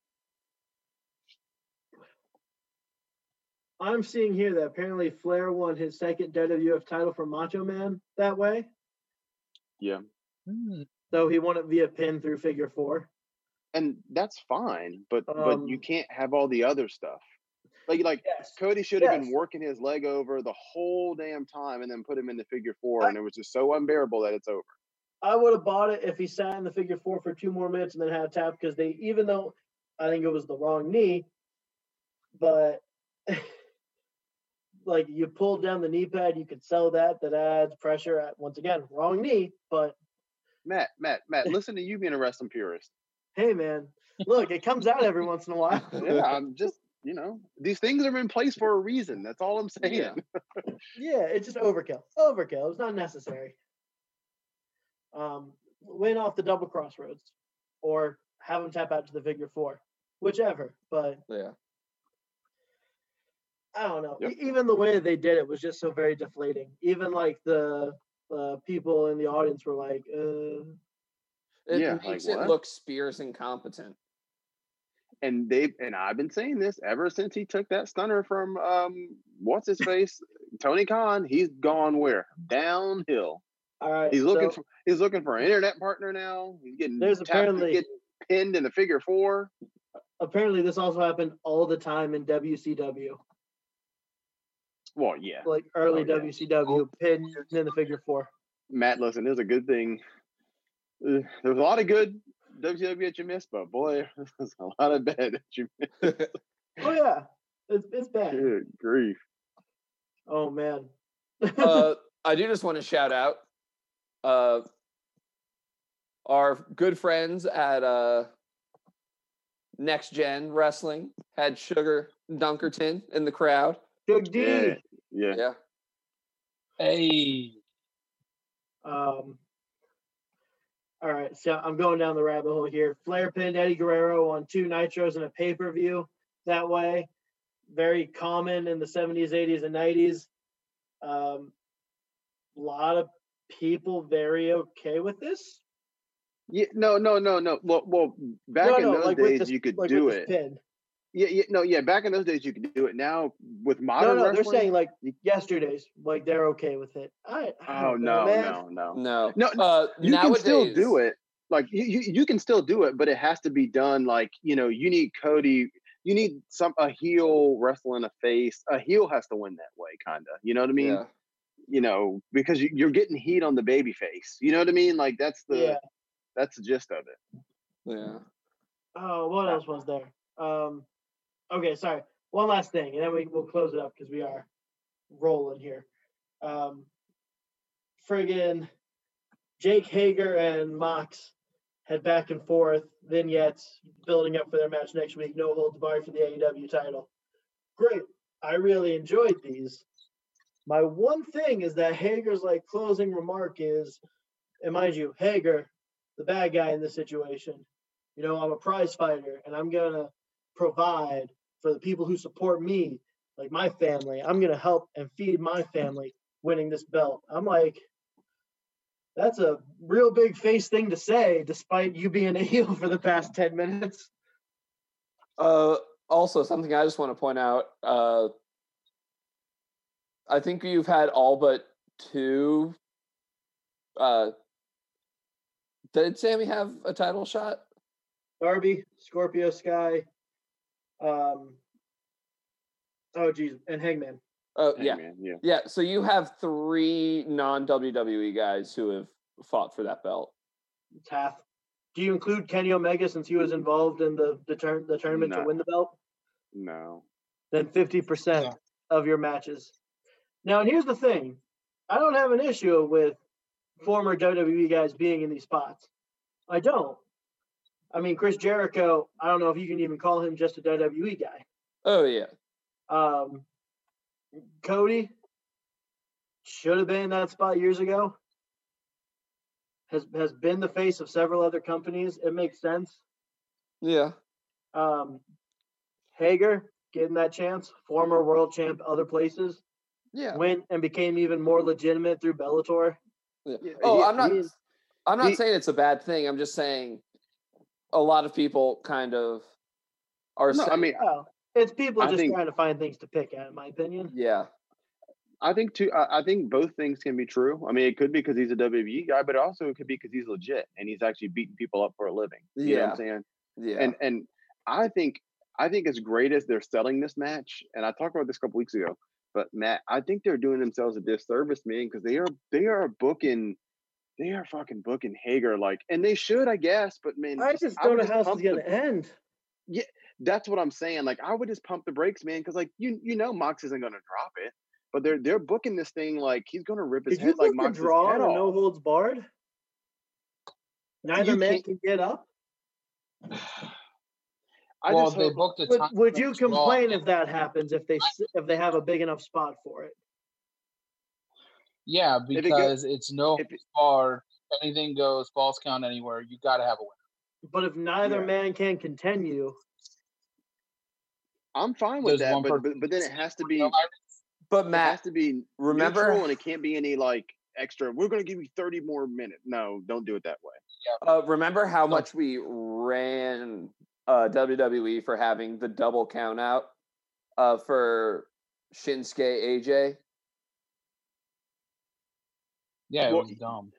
I'm seeing here that apparently Flair won his second WWF title from Macho Man that way. Yeah. Hmm. So he won it via pin through figure four. And that's fine, but but you Um, can't have all the other stuff. Like like Yes. Cody should have been working his leg over the whole damn time and then put him in the figure four I- and it was just so unbearable that it's over. I would have bought it if he sat in the figure four for two more minutes and then had a tap because they, even though I think it was the wrong knee, but like you pulled down the knee pad, you could sell that. That adds pressure. At, once again, wrong knee, but Matt, Matt, Matt, listen to you being a wrestling purist. hey, man, look, it comes out every once in a while. Yeah, I'm just, you know, these things are in place for a reason. That's all I'm saying. Yeah. Yeah, it's just overkill. Overkill. It's not necessary. Um, win off the double crossroads, or have him tap out to the figure four, whichever. But Yeah. I don't know. Yep. Even the way they did it was just so very deflating. Even like the uh, people in the audience were like, uh, It Yeah, like makes it what? look Spears incompetent. And they and I've been saying this ever since he took that stunner from um what's his face? Tony Khan. He's gone where? Downhill. "All right." He's looking so for he's looking for an internet partner now. He's getting There's tapped, apparently- getting pinned in the figure four. apparently this also happened all the time in WCW, Well, yeah. like early Oh, yeah. WCW, pinned in the figure four. Matt, listen, there's a good thing. Uh, there's a lot of good WCW that you missed, but boy, there's a lot of bad that you missed. Oh yeah, it's it's bad. Good grief. Oh man. uh, I do just want to shout out uh, our good friends at uh, Next Gen Wrestling had Sugar Dunkerton in the crowd. Big D. Yeah. Yeah. Yeah. Hey, Um, all right, so I'm going down the rabbit hole here. Flair pinned Eddie Guerrero on two nitros in a pay per view that way. Very common in the 70s, 80s, and 90s. Um, a lot of people very okay with this. Yeah, no, no, no, no. Well, well, back no, in those like days, this, you could like do with it. This pin. Yeah, yeah, no, yeah. Back in those days, you could do it. Now with No, modern no, they're saying like yesterday's, like they're okay with it. I, I oh don't know, no, no, no, No. No, Uh, You can still do it. Like you, you, you can still do it, but it has to be done. Like you know, you need Cody. You need some a heel wrestling a face. A heel has to win that way, kind of. You know what I mean? Yeah. You know, because you, you're getting heat on the baby face. You know what I mean? Like that's the Yeah. that's the gist of it. Yeah. Oh, what else was there? Um, okay, sorry. One last thing, and then we will close it up because we are rolling here. Um, friggin' Jake Hager and Mox had back and forth vignettes building up for their match next week. No holds barred for the AEW title. Great. I really enjoyed these. My one thing is that Hager's like closing remark is, and mind you, Hager, the bad guy in this situation, you know, I'm a prize fighter and I'm to provide for the people who support me, like my family. I'm to help and feed my family winning this belt. I'm like, that's a real big face thing to say, despite you being a heel for the past 10 minutes. Uh, also, something I just want to point out. Uh, I think you've had all but two. Uh, did Sammy have a title shot? Darby, Scorpio Sky, um, oh geez, and Hangman. Oh Hey, yeah, yeah. yeah. So you have three non WWE guys who have fought for that belt. It's half. Do you include Kenny Omega since he was involved in the the, turn, the tournament No. to win the belt? No. Then fifty percent Yeah. of your matches. Now, and here's the thing: I don't have an issue with former WWE guys being in these spots. I don't. I mean, Chris Jericho. I don't know if you can even call him just a WWE guy. Oh yeah, Um, Cody should have been in that spot years ago. Has has been the face of several other companies. It makes sense. yeah, Um, Hager getting that chance, former world champ, other places, yeah. went and became even more legitimate through Bellator. yeah. Yeah, Oh, he- I'm not. he- I'm not he- saying it's a bad thing. I'm just saying a lot of people kind of are. No, I mean, it's people I just think- trying to find things to pick at, in my opinion. yeah, I think too. I, I think both things can be true. I mean, it could be because he's a WWE guy, but also it could be because he's legit and he's actually beating people up for a living. You know what Yeah. I'm saying? yeah. And and I think I think as great as they're selling this match, and I talked about this a couple weeks ago, but Matt, I think they're doing themselves a disservice, man, because they are they are booking. They are fucking booking Hager like, and they should, I guess. But man, I just don't would know how this is gonna the- end. that's what I'm saying. Like, I would just pump the brakes, man, because like you you know Mox isn't gonna drop it, but they're they're booking this thing like he's gonna rip his Did you head like book the Mox's draw head and a no holds barred? Neither You man can't- get up. I well, just they hope, booked a Would, time would for you the draw. complain if that happens if they if they have a big enough spot for it? Yeah, it go- because it's no if it- bar. Anything goes, false count anywhere. You got to have a winner. But if neither Yeah. man can continue, I'm fine with that, but, but but then it has to be No, it has to be remember- neutral and it can't be any like extra. We're gonna give you 30 more minutes. No, don't do it that way. uh, remember how much we ran uh, WWE for having the double count out uh, for Shinsuke AJ? Yeah, it Well, was dumb.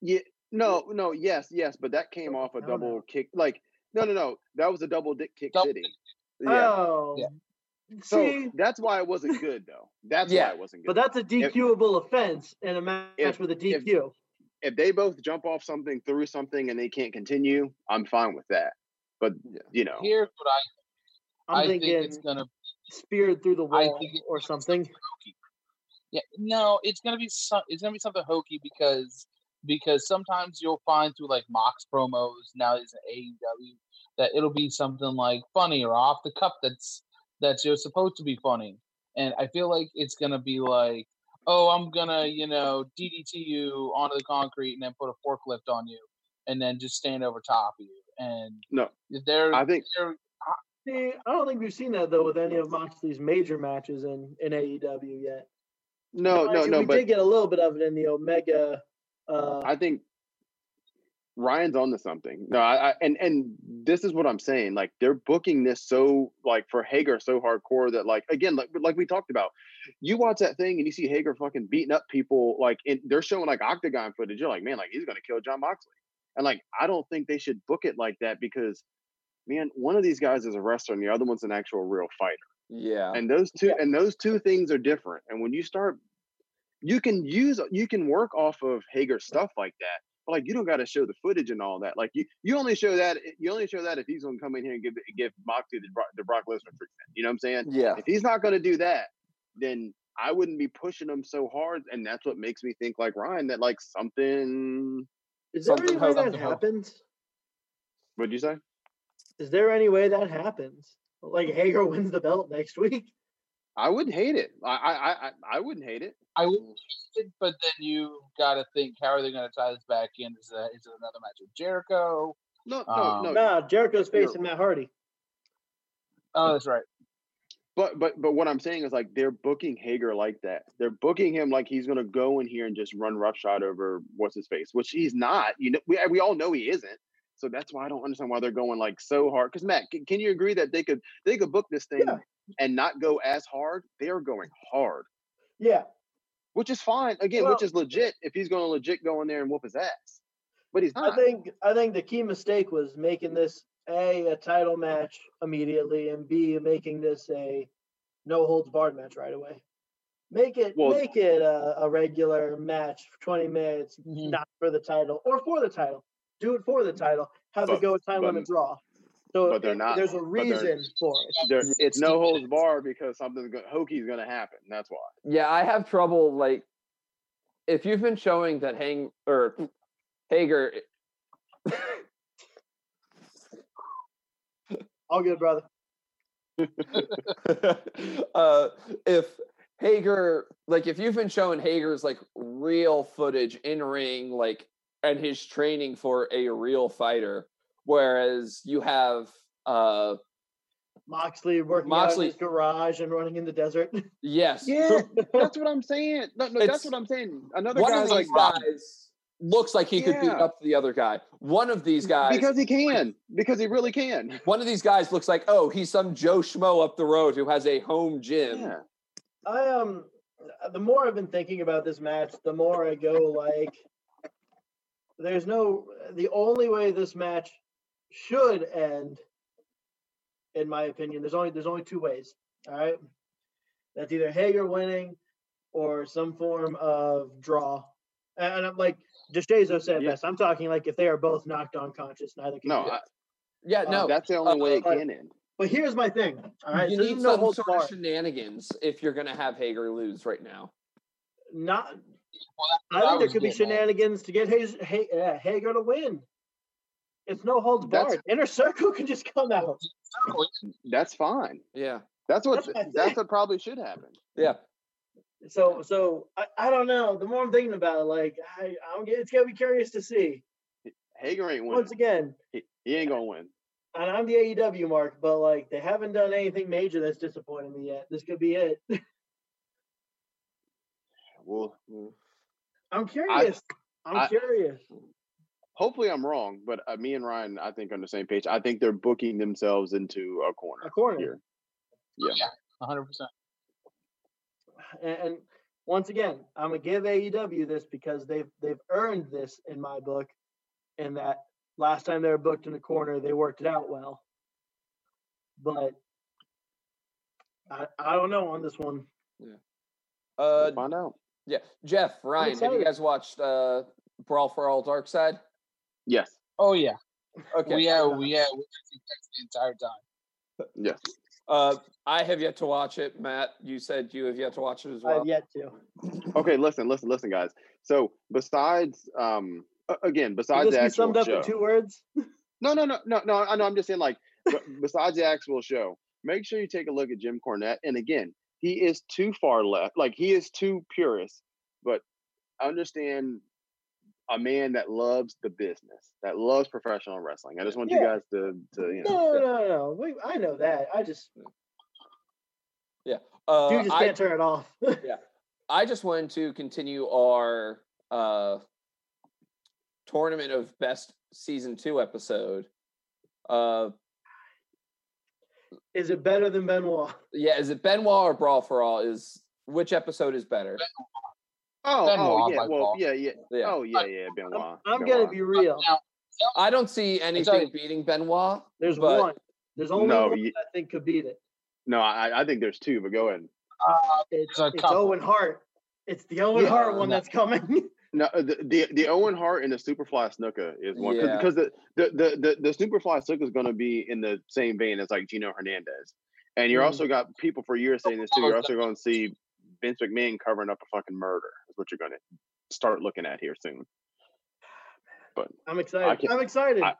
Yeah, no, no, yes, yes, but that came off a double kick. Like, no, no, no, that was a double dick kick Double city. Yeah, oh, Yeah. So see, that's why it wasn't good, though. That's Yeah, why it wasn't good. but that's a DQable offense in a match if- with a DQ. if they both jump off something through something and they can't continue, I'm fine with that. But you know, Here's what I I'm I thinking think it's gonna. speared through the wall or something. Yeah, no, it's gonna be some. It's gonna be something hokey because because sometimes you'll find through like Mox promos now is AEW that it'll be something like funny or off the cuff that's that's you're supposed to be funny, and I feel like it's gonna be like, oh, I'm gonna you know DDT you onto the concrete and then put a forklift on you, and then just stand over top of you, and No, they're I think they're See, I don't think we've seen that though with any of Moxley's major matches in in AEW yet. No, no, Actually, no, we but did get a little bit of it in the Omega. Uh, I think Ryan's on to something. No, I, I and and this is what I'm saying. Like they're booking this so like for Hager so hardcore that like again like like we talked about. You watch that thing and you see Hager fucking beating up people like and they're showing like octagon footage. You're like, man, like he's gonna kill Jon Moxley. And like I don't think they should book it like that because man, one of these guys is a wrestler and the other one's an actual real fighter. yeah, and those two and those two things are different and when you start you can use you can work off of Hager stuff like that but like you don't got to show the footage and all that like you you only show that eh, you only show that if he's going to come in here and give give Moxley the, Brock- the Brock Lesnar treatment you know what I'm saying yeah, if he's not going to do that then I wouldn't be pushing him so hard and that's what makes me think like Ryan that like something is there something any way that happens? what'd you say Is there any way that happens? Like Hager wins the belt next week? I wouldn't hate it I I I, I wouldn't hate it I would, but then you got to think how are they going to tie this back in? Is that is it another match with Jericho? no no Um, no Nah, Jericho's facing Matt Hardy. Oh, that's right. But but but what I'm saying is like they're booking Hager like that. They're booking him like he's gonna go in here and just run roughshod over what's his face, which he's not. You know, we we all know he isn't. So that's why I don't understand why they're going like so hard. Because Matt, can, can you agree that they could they could book this thing Yeah. And not go as hard? They are going hard. Yeah. which is fine. Again, Well- which is legit if he's going to legit go in there and whoop his ass. But he's not. I think I think the key mistake was making this a a title match immediately, and b making this a no holds barred match right away. Make it Well- make it a, a regular match, for twenty minutes, Mhm. not for the title or for the title. Do it for the title. Have it But- go a time but- limit draw. So but they're not- there's a reason for it. It's no holds bar because something's going hokey's going to happen. That's why. Yeah, I have trouble like if you've been showing that Hang or Hager All good, brother. uh if Hager like if you've been showing Hager's like real footage in ring like and his training for a real fighter whereas you have uh Moxley working out Moxley- in his garage and running in the desert. yes Yeah, that's what I'm saying. No, no, It's- that's what I'm saying. Another one guy's of like these guys looks like he could beat Yeah. up the other guy one of these guys because he can, because he really can. one of these guys looks like oh he's some Joe Schmo up the road who has a home gym Yeah. I um the more I've been thinking about this match, the more I go like there's no the only way this match should end in my opinion there's only there's only two ways all right that's either Hager winning or some form of draw and, and I'm like DeShazo said Yeah. best I'm talking like if they are both knocked unconscious neither can No. I, yeah Uh, no that's the only way it but- can end. but here's my thing all right you so need is no some holds sort barred. of shenanigans if you're gonna have Hager lose right now. not Well, I think there could be getting at. shenanigans to get Hayes, Hay, uh, Hager to win. It's no holds That's- barred. Inner circle can just come out. That's fine. Yeah, That's what That's my that's what probably should happen. yeah. So, so I, I don't know. The more I'm thinking about it, like I, I'm, get- it's gonna be curious to see. Hager ain't winning. Once again, He, he ain't gonna win. and I'm the AEW mark, but like they haven't done anything major that's disappointed me yet. This could be it. Well, I'm curious. I, am I- curious. Hopefully I'm wrong, but uh, me and Ryan, I think on the same page. I think they're booking themselves into a corner. A corner. here. Yeah. hundred percent. And, and once again, I'm gonna give AEW this because they've they've earned this in my book, in that last time they were booked in the corner, they worked it out well. But I I don't know on this one. Yeah. Uh, We'll find out. yeah. Jeff, Ryan, have you guys watched uh, Brawl for All Dark Side? Yes. Oh yeah, Okay. we have we have we have the entire time. Yes. Uh, I have yet to watch it. Matt, you said you have yet to watch it as well. I've yet to. Okay. Listen. Listen. Listen, guys. So besides, um, again, Could besides this the be actual summed up show, in two words? No, no, no, no, no. I know. I'm just saying, like, besides the actual show, make sure you take a look at Jim Cornette. And again, he is too far left. Like, he is too purist. But understand a man that loves the business, that loves professional wrestling. I just want you guys to, to you know. No, no, no. We, I know that. I just Yeah. Uh, you just I, can't turn it off. Yeah. I just wanted to continue our uh, tournament of best season two episode. Uh, Is it better than Benoit? yeah, is it Benoit or Brawl for All? Is which episode is better? Oh, oh, yeah. Well, far. yeah, yeah. Yeah, Oh, yeah, yeah. Benoit. I'm gonna be real. Now, I don't see anything already- beating Benoit. There's but- one. There's only No, one you- I think could beat it. No, I, I think there's two, but go ahead. uh, It's, There's it's. Owen Hart. It's the Owen Yeah, Hart one no. that's coming. No, uh, the, the the Owen Hart and the Superfly Snuka is one Yeah. because the, the the the the Superfly Snuka is going to be in the same vein as like Gino Hernandez, and you're Mm. also got people for years saying this too. You're also going to see Vince McMahon covering up a fucking murder. Is what you're going to start looking at here soon. But I'm excited. I'm excited. I-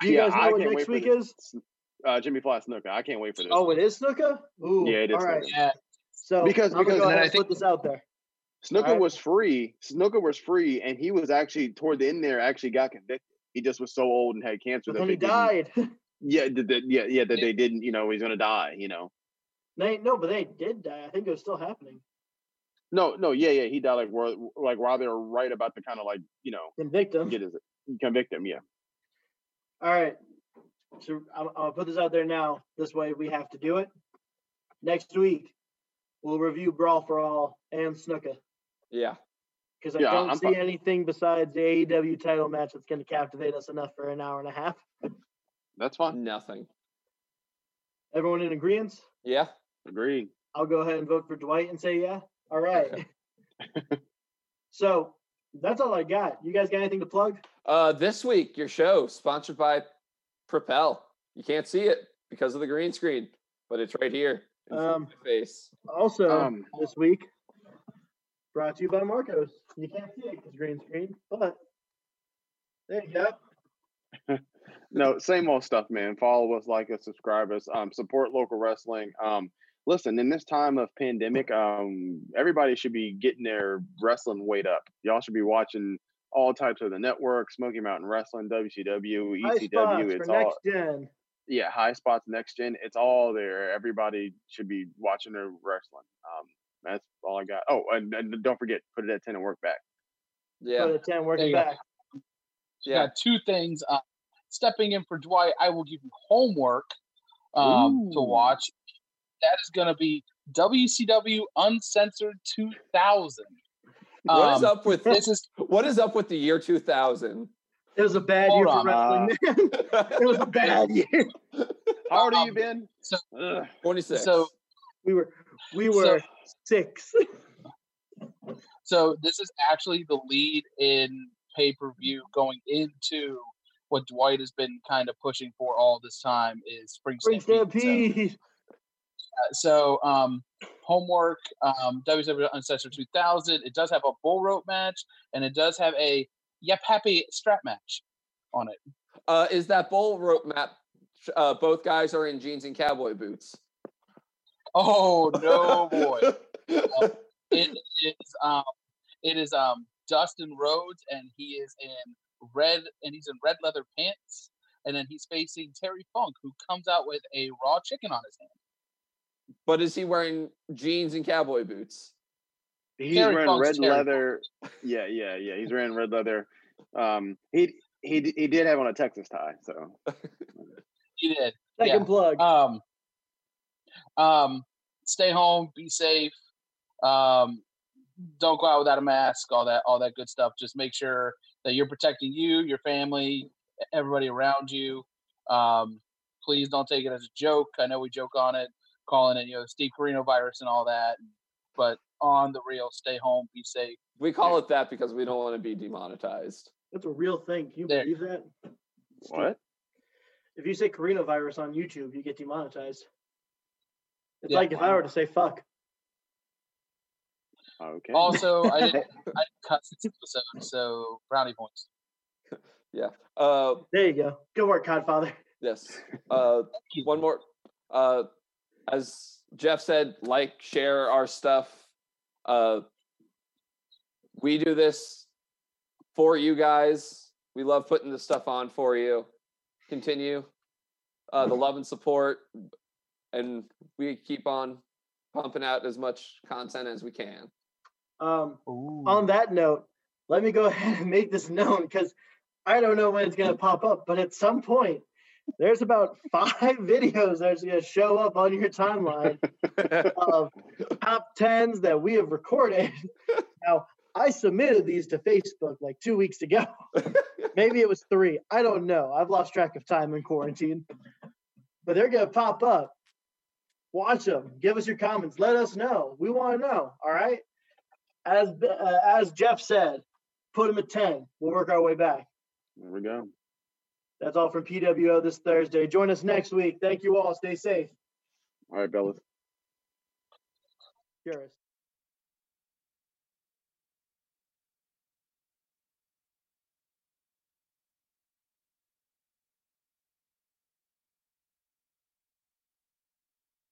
Do you yeah, guys know I what next week for is? Uh, Jimmy Fly Snuka. I can't wait for this. Oh, it is Snuka. Ooh, Yeah, it is All right. Yeah, So Because- I'm because- go And ahead I and think- put this out there. Snuka Alright. was free. Snuka was free, and he was actually toward the end there actually got convicted. He just was so old and had cancer But that then he died. Yeah, that, that- yeah, yeah. That they didn't. You know, he's gonna die. You know. they, no, but they did die. I think it was still happening. No, no, yeah, yeah. He died like while- like while they were right about to kind of like you know Convict him. get his convict him. Yeah. All right. So I'm, I'll put this out there now. This way we have to do it. Next week, we'll review Brawl for All and Snuka. Yeah. because I Yeah, don't I'm see fi- anything besides the AEW title match that's going to captivate us enough for an hour and a half. That's fine. Nothing. Everyone in agreement? Yeah. Agreed. I'll go ahead and vote for Dwight and say yeah. All right. so that's all I got. You guys got anything to plug? Uh, this week, your show sponsored by Propel. You can't see it because of the green screen, but it's right here. in Um, my face. Also, Um, this week, brought to you by Marcos. You can't see it because green screen, but there you go. No, same old stuff, man. Follow us, like us, subscribe us, um, support local wrestling. Um, listen, in this time of pandemic, um, everybody should be getting their wrestling weight up. Y'all should be watching all types of the network, Smoky Mountain Wrestling, WCW, High ECW. spots It's for all next gen. yeah, high spots, next gen. It's all there. Everybody should be watching their wrestling. Um, that's all I got. Oh, and, and don't forget, put it at ten and work back. Yeah. Put a 10 working you go. back. Yeah. got two things. Uh, stepping in for Dwight, I will give you homework um, to watch. That is going to be WCW Uncensored 2000. What is Um, up with This is what is up with the year 2000? It was a bad Hold year on, for wrestling, man. It was a bad year. How old are you, Um, Ben? so- Ugh. 26. so We were we were six. so. This is actually the lead in pay per view going into what Dwight has been kind of pushing for all this time is Spring Spring Stampede. So- Stampede. So um homework um WCW uncensored 2000 it does have a bull rope match and it does have a yep happy strap match on it uh, is that bull rope map? Uh, both guys are in jeans and cowboy boots. oh no boy it is um it is um dustin rhodes and he is in red and he's in red leather pants and then he's facing terry funk who comes out with a raw chicken on his hand but is he wearing jeans and cowboy boots? He's Terry wearing Funk's red Terry leather. Yeah, yeah, yeah. He's wearing red leather. Um, he he he did have on a Texas tie. So he did Second Yeah. plug. um um stay home be safe um don't go out without a mask all that all that good stuff just make sure that you're protecting you your family everybody around you um please don't take it as a joke i know we joke on it calling it you know steve corino virus and all that but on the real stay home be safe We call it that because we don't want to be demonetized. That's a real thing. Can you There. believe that? what? If you say coronavirus on YouTube, you get demonetized. It's Yeah. like if I were to say fuck. Okay. also i didn't i didn't cut this episode so brownie points Yeah. Uh, There you go. Good work, Codfather. yes. Uh, you. one more. Uh, as Jeff said, like, share our stuff. Uh, we do this for you guys. We love putting this stuff on for you. Continue uh, the love and support, and we keep on pumping out as much content as we can. Um, Ooh. on that note, let me go ahead and make this known because I don't know when it's going to pop up, but at some point, there's about five videos that's going to show up on your timeline of top tens that we have recorded. Now, I submitted these to Facebook like two weeks ago. Maybe it was three. I don't know. I've lost track of time in quarantine. But they're going to pop up. Watch them. Give us your comments. Let us know. We want to know. All right. As uh, as Jeff said, put them at ten. We'll work our way back. there we go. That's all from PWO this Thursday. Join us next week. Thank you all. Stay safe. All right, fellas. Cheers.